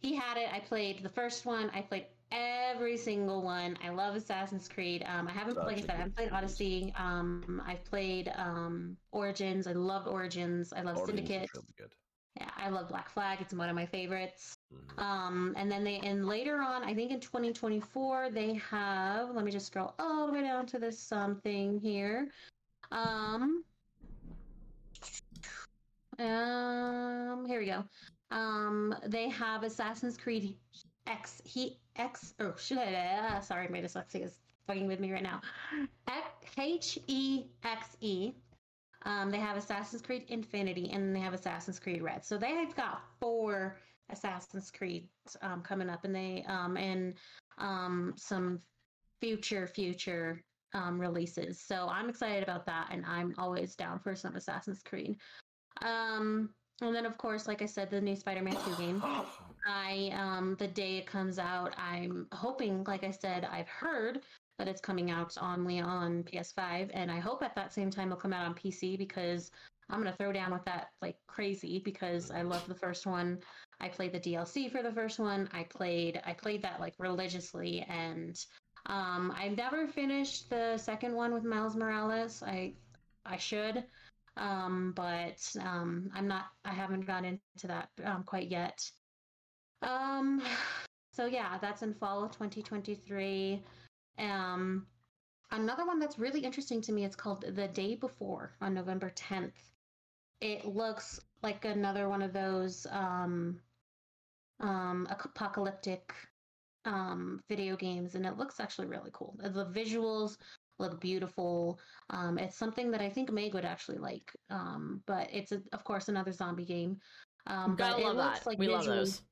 he had it. I played the first one. I played every single one. I love Assassin's Creed. Um, I haven't, Such like I said, I good haven't played. Odyssey. Um, I've played um Origins. I love Origins. I love Origins Syndicate. really. Yeah, I love Black Flag. It's one of my favorites. Mhm. Um, and then they and later on, I think in 2024 they have. Let me just scroll all the way down to this something here. Um, um, here we go. Um, they have Assassin's Creed X. He X. Oh shit! ah, Sorry, my dyslexia is fucking with me right now. H E X E. Um, they have Assassin's Creed Infinity and they have Assassin's Creed Red. So they've got four Assassin's Creed um, coming up, and they um, and um, some future future um, releases. So I'm excited about that, and I'm always down for some Assassin's Creed. Um, and then of course, like I said, the new Spider-Man 2 game. I um the day it comes out, I'm hoping, like I said, I've heard that it's coming out only on PS5, and I hope at that same time it'll come out on PC because I'm gonna throw down with that like crazy because I love the first one. I played the DLC for the first one. I played I played that like religiously, and um, I've never finished the second one with Miles Morales. I I should, um, but um, I'm not. I haven't got into that um, quite yet. Um, so yeah, that's in fall of 2023. Um, another one that's really interesting to me. It's called The Day Before on November 10th. It looks like another one of those um, um, apocalyptic um, video games, and it looks actually really cool. The visuals look beautiful. Um, it's something that I think Meg would actually like, um, but it's a, of course another zombie game. Um, Gotta but it looks that. like we love those.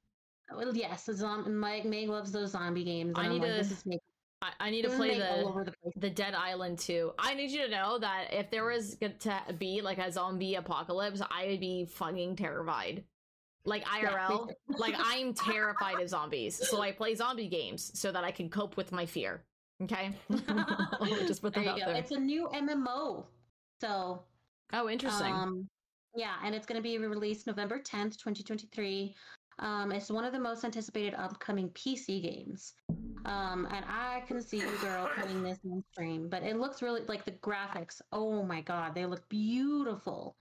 Well, yes, zom- Meg, Meg loves those zombie games. I need like, to- this is Meg. I, need to play the the Dead Island too. I need you to know that if there was to be like a zombie apocalypse, I would be fucking terrified. Like IRL, too. like I'm terrified of zombies. So I play zombie games so that I can cope with my fear. Okay? Just put there that you out go. there. It's a new MMO, so Oh, interesting. Um, yeah, and it's going to be released November 10th, 2023. Um, it's one of the most anticipated upcoming PC games. Um, and I can see you, girl, playing this on stream, but it looks really like the graphics. Oh my god, they look beautiful.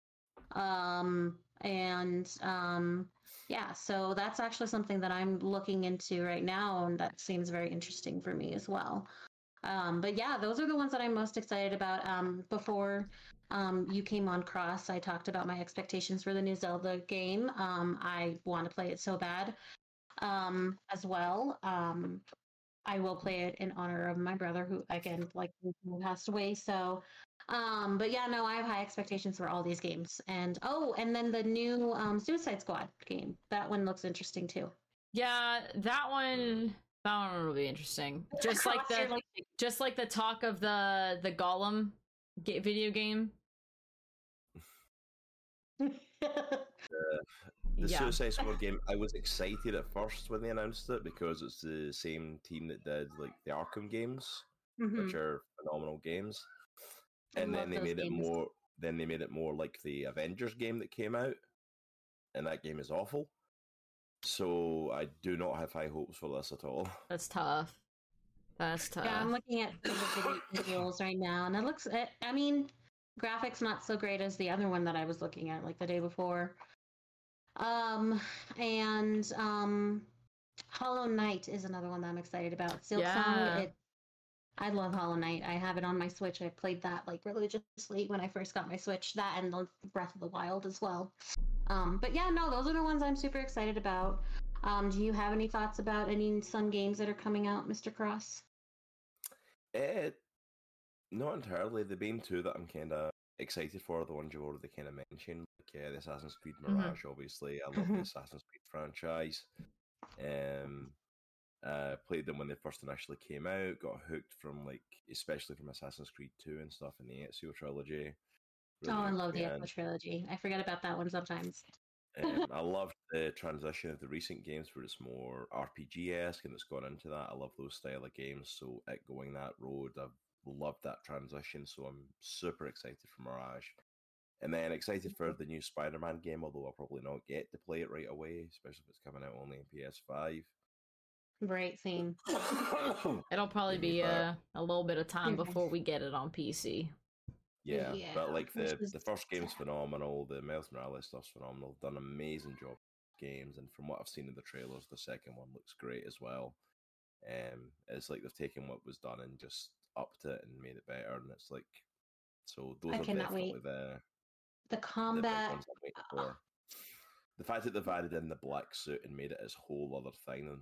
Um, and um, yeah, so that's actually something that I'm looking into right now, and that seems very interesting for me as well. Um, but yeah, those are the ones that I'm most excited about. Um, before um, you came on Cross, I talked about my expectations for the new Zelda game. Um, I want to play it so bad um, as well. Um, I will play it in honor of my brother, who again, like, passed away. So, um, but yeah, no, I have high expectations for all these games. And oh, and then the new um, Suicide Squad game. That one looks interesting too. yeah, that one that one will be interesting. Just like the just like the talk of the the Gollum video game. The yeah. Suicide Squad game, I was excited at first when they announced it because it's the same team that did like the Arkham games, Mhm. which are phenomenal games. And then they those made it more. Then they made it more like the Avengers game that came out, and that game is awful. So I do not have high hopes for this at all. That's tough. That's tough. Yeah, I'm looking at the video- videos right now, and it looks. I mean, graphics not so great as the other one that I was looking at like the day before. Um, and um, Hollow Knight is another one that I'm excited about. Silk Yeah. Song. It, I love Hollow Knight. I have it on my Switch. I played that like religiously when I first got my Switch. That and the Breath of the Wild as well. Um, but yeah, no, those are the ones I'm super excited about. Um, do you have any thoughts about any some games that are coming out, Mr. Cross? Eh, not entirely. The main two that I'm kind of excited for the ones you've already kind of mentioned. Like, yeah, the Assassin's Creed Mhm. Mirage, obviously. I love the Mhm. Assassin's Creed franchise. Um, uh, played them when they first initially came out. Got hooked from like, especially from Assassin's Creed Two and stuff in the Ezio trilogy. oh, I love the. Echo trilogy. I forget about that one sometimes. Um, I love the transition of the recent games where it's more RPG esque and it's gone into that. I love those style of games. So it going that road, I've loved that transition. So I'm super excited for Mirage. And then excited for the new Spider Man game, although I'll probably not get to play it right away, especially if it's coming out only in PS5. Right, same. It'll probably be a, a little bit of time before we get it on PC. Yeah, Yeah, but like the is the first game's sad. phenomenal. The Miles Morales stuff's phenomenal. Done an amazing job games, and from what I've seen in the trailers, the second one looks great as well. Um, it's like they've taken what was done and just upped it and made it better, and it's like so. Those I are definitely the The the combat. waiting uh, for. The fact that they've added in the black suit and made it this whole other thing, and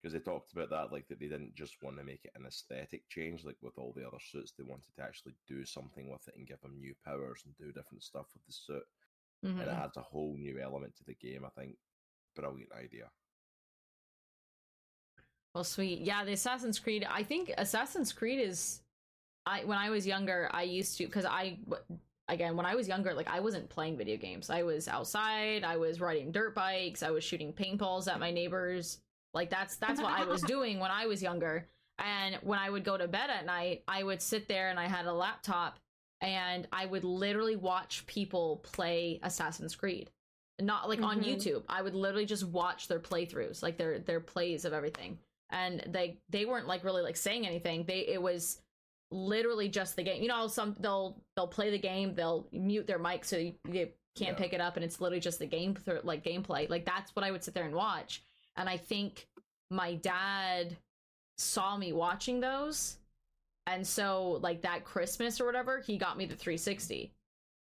because they talked about that, like that they didn't just want to make it an aesthetic change, like with all the other suits, they wanted to actually do something with it and give them new powers and do different stuff with the suit, Mhm. and it adds a whole new element to the game. I think brilliant idea. Well, sweet. Yeah, the Assassin's Creed. I think Assassin's Creed is. I when I was younger, I used to because I again when I was younger, like I wasn't playing video games. I was outside. I was riding dirt bikes. I was shooting paintballs at my neighbors. Like that's that's what I was doing when I was younger. And when I would go to bed at night, I would sit there and I had a laptop and I would literally watch people play Assassin's Creed. Not like on Mhm. YouTube. I would literally just watch their playthroughs, like their their plays of everything. And they they weren't like really like saying anything. They it was literally just the game. You know, some they'll they'll play the game, they'll mute their mic so you, can't Yeah. pick it up, and it's literally just the game like gameplay. Like that's what I would sit there and watch. And I think my dad saw me watching those, and so like that Christmas or whatever, he got me the 360.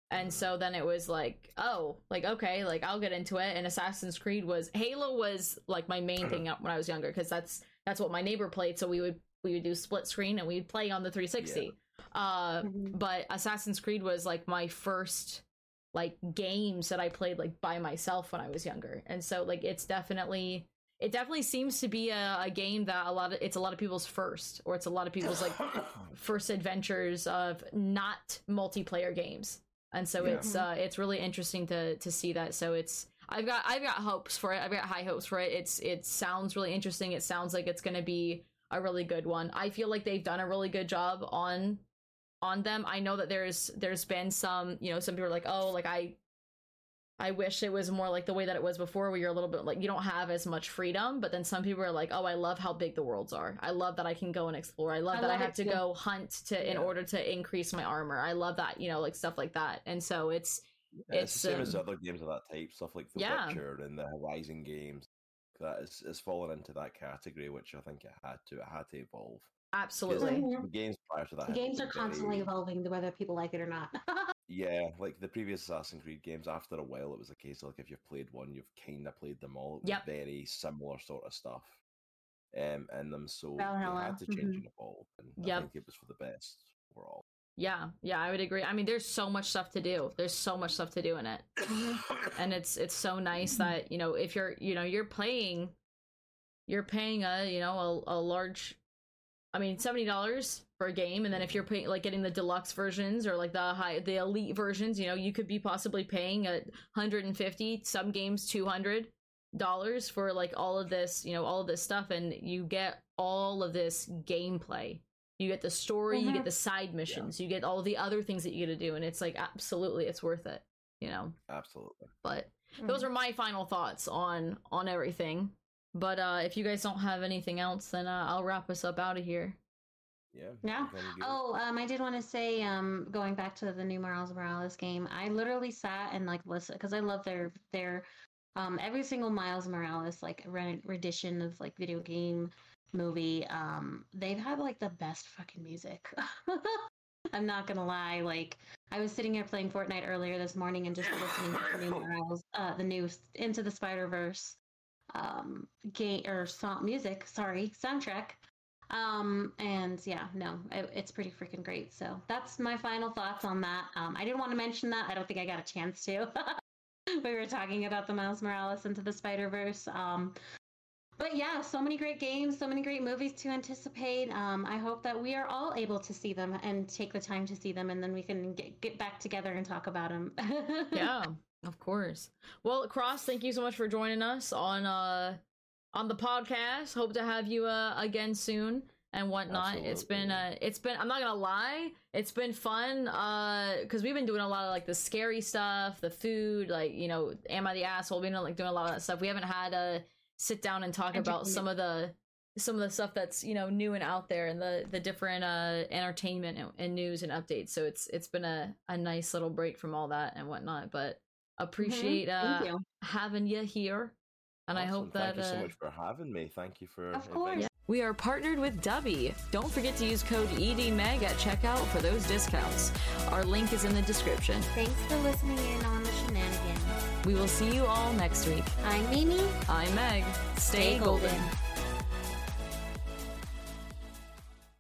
And so then it was like, oh, like okay, like I'll get into it. And Assassin's Creed was Halo was like my main thing when I was younger because that's that's what my neighbor played. So we would we would do split screen and we'd play on the 360. Uh, Mhm. but Assassin's Creed was like my first like games that I played like by myself when I was younger. And so like it's definitely it definitely seems to be a, a game that a lot of it's a lot of people's first or it's a lot of people's like first adventures of not multiplayer games. And so Yeah. it's uh it's really interesting to to see that. So it's I've got I've got hopes for it. I've got high hopes for it. It's it sounds really interesting. It sounds like it's going to be a really good one. I feel like they've done a really good job on on them. I know that there's there's been some, you know, some people are like, "Oh, like I I wish it was more like the way that it was before where you're a little bit like you don't have as much freedom, but then some people are like, "Oh, I love how big the worlds are. I love that I can go and explore. I love I that I have to too. go hunt to in order to increase my armor. I love that, you know, like stuff like that." And so it's Yeah, it's, It's, the same as um, other games of that type, stuff like The Yeah. Witcher and the Horizon games. That is, is fallen into that category, which I think it had to. It had to evolve. absolutely. Mhm. The games prior to that, The games are constantly very- evolving, whether people like it or not. Yeah, like the previous Assassin's Creed games, after a while, it was a case of like if you've played one, you've kind of played them all. Yep. very similar sort of stuff um, in them, so they had to change mhm. and evolve. And Yep. I think it was for the best overall. Yeah, yeah, I would agree. I mean, there's so much stuff to do. There's so much stuff to do in it. and it's it's so nice that you know if you're you know you're playing you're paying a you know a, a large i mean $70 for a game and then if you're paying like getting the deluxe versions or like the high the elite versions you know you could be possibly paying a 150 some games 200 dollars for like all of this you know all of this stuff and you get all of this gameplay. You get the story you Mhm. get the side missions you get all the other things that you get to do and it's like absolutely it's worth it you know? Absolutely. but those are my final thoughts on on everything. But uh if you guys don't have anything else then uh, i'll wrap us up out of here yeah. Yeah. Oh, um, I did want to say, um, going back to the new Miles Morales game, I literally sat and like listened because I love their their um every single Miles Morales like rendition of like video game movie. Um, they've had like the best fucking music. I'm not gonna lie. Like, I was sitting here playing Fortnite earlier this morning and just listening to the new Miles, uh, the new Into the Spider Verse, um, game or song music. Sorry, soundtrack. Um, and yeah, no, it, it's pretty freaking great. So that's my final thoughts on that. Um, I didn't want to mention that. I don't think I got a chance to. we were talking about the Miles Morales into the Spider Verse. Um, but yeah, so many great games, so many great movies to anticipate. Um, I hope that we are all able to see them and take the time to see them, and then we can get, get back together and talk about them. yeah, of course. Well, Cross, thank you so much for joining us on uh on the podcast. Hope to have you uh again soon and whatnot. It's been uh it's been I'm not gonna lie, it's been fun uh because we've been doing a lot of like the scary stuff, the food, like you know, am I the asshole? We've been like doing a lot of that stuff. We haven't had a sit down and talk about some of the some of the stuff that's you know new and out there and the the different uh entertainment and, and news and updates so it's it's been a, a nice little break from all that and whatnot but appreciate uh you. having you here and i hope that Thank you so uh, much for having me. Thank you for Of course. inviting we are partnered with Dubby. Don't forget to use code EDMEG at checkout for those discounts. Our link is in the description. Thanks for listening in on the shenanigans. We will see you all next week. I'm Mimi. I'm Meg. Stay, Stay golden. golden.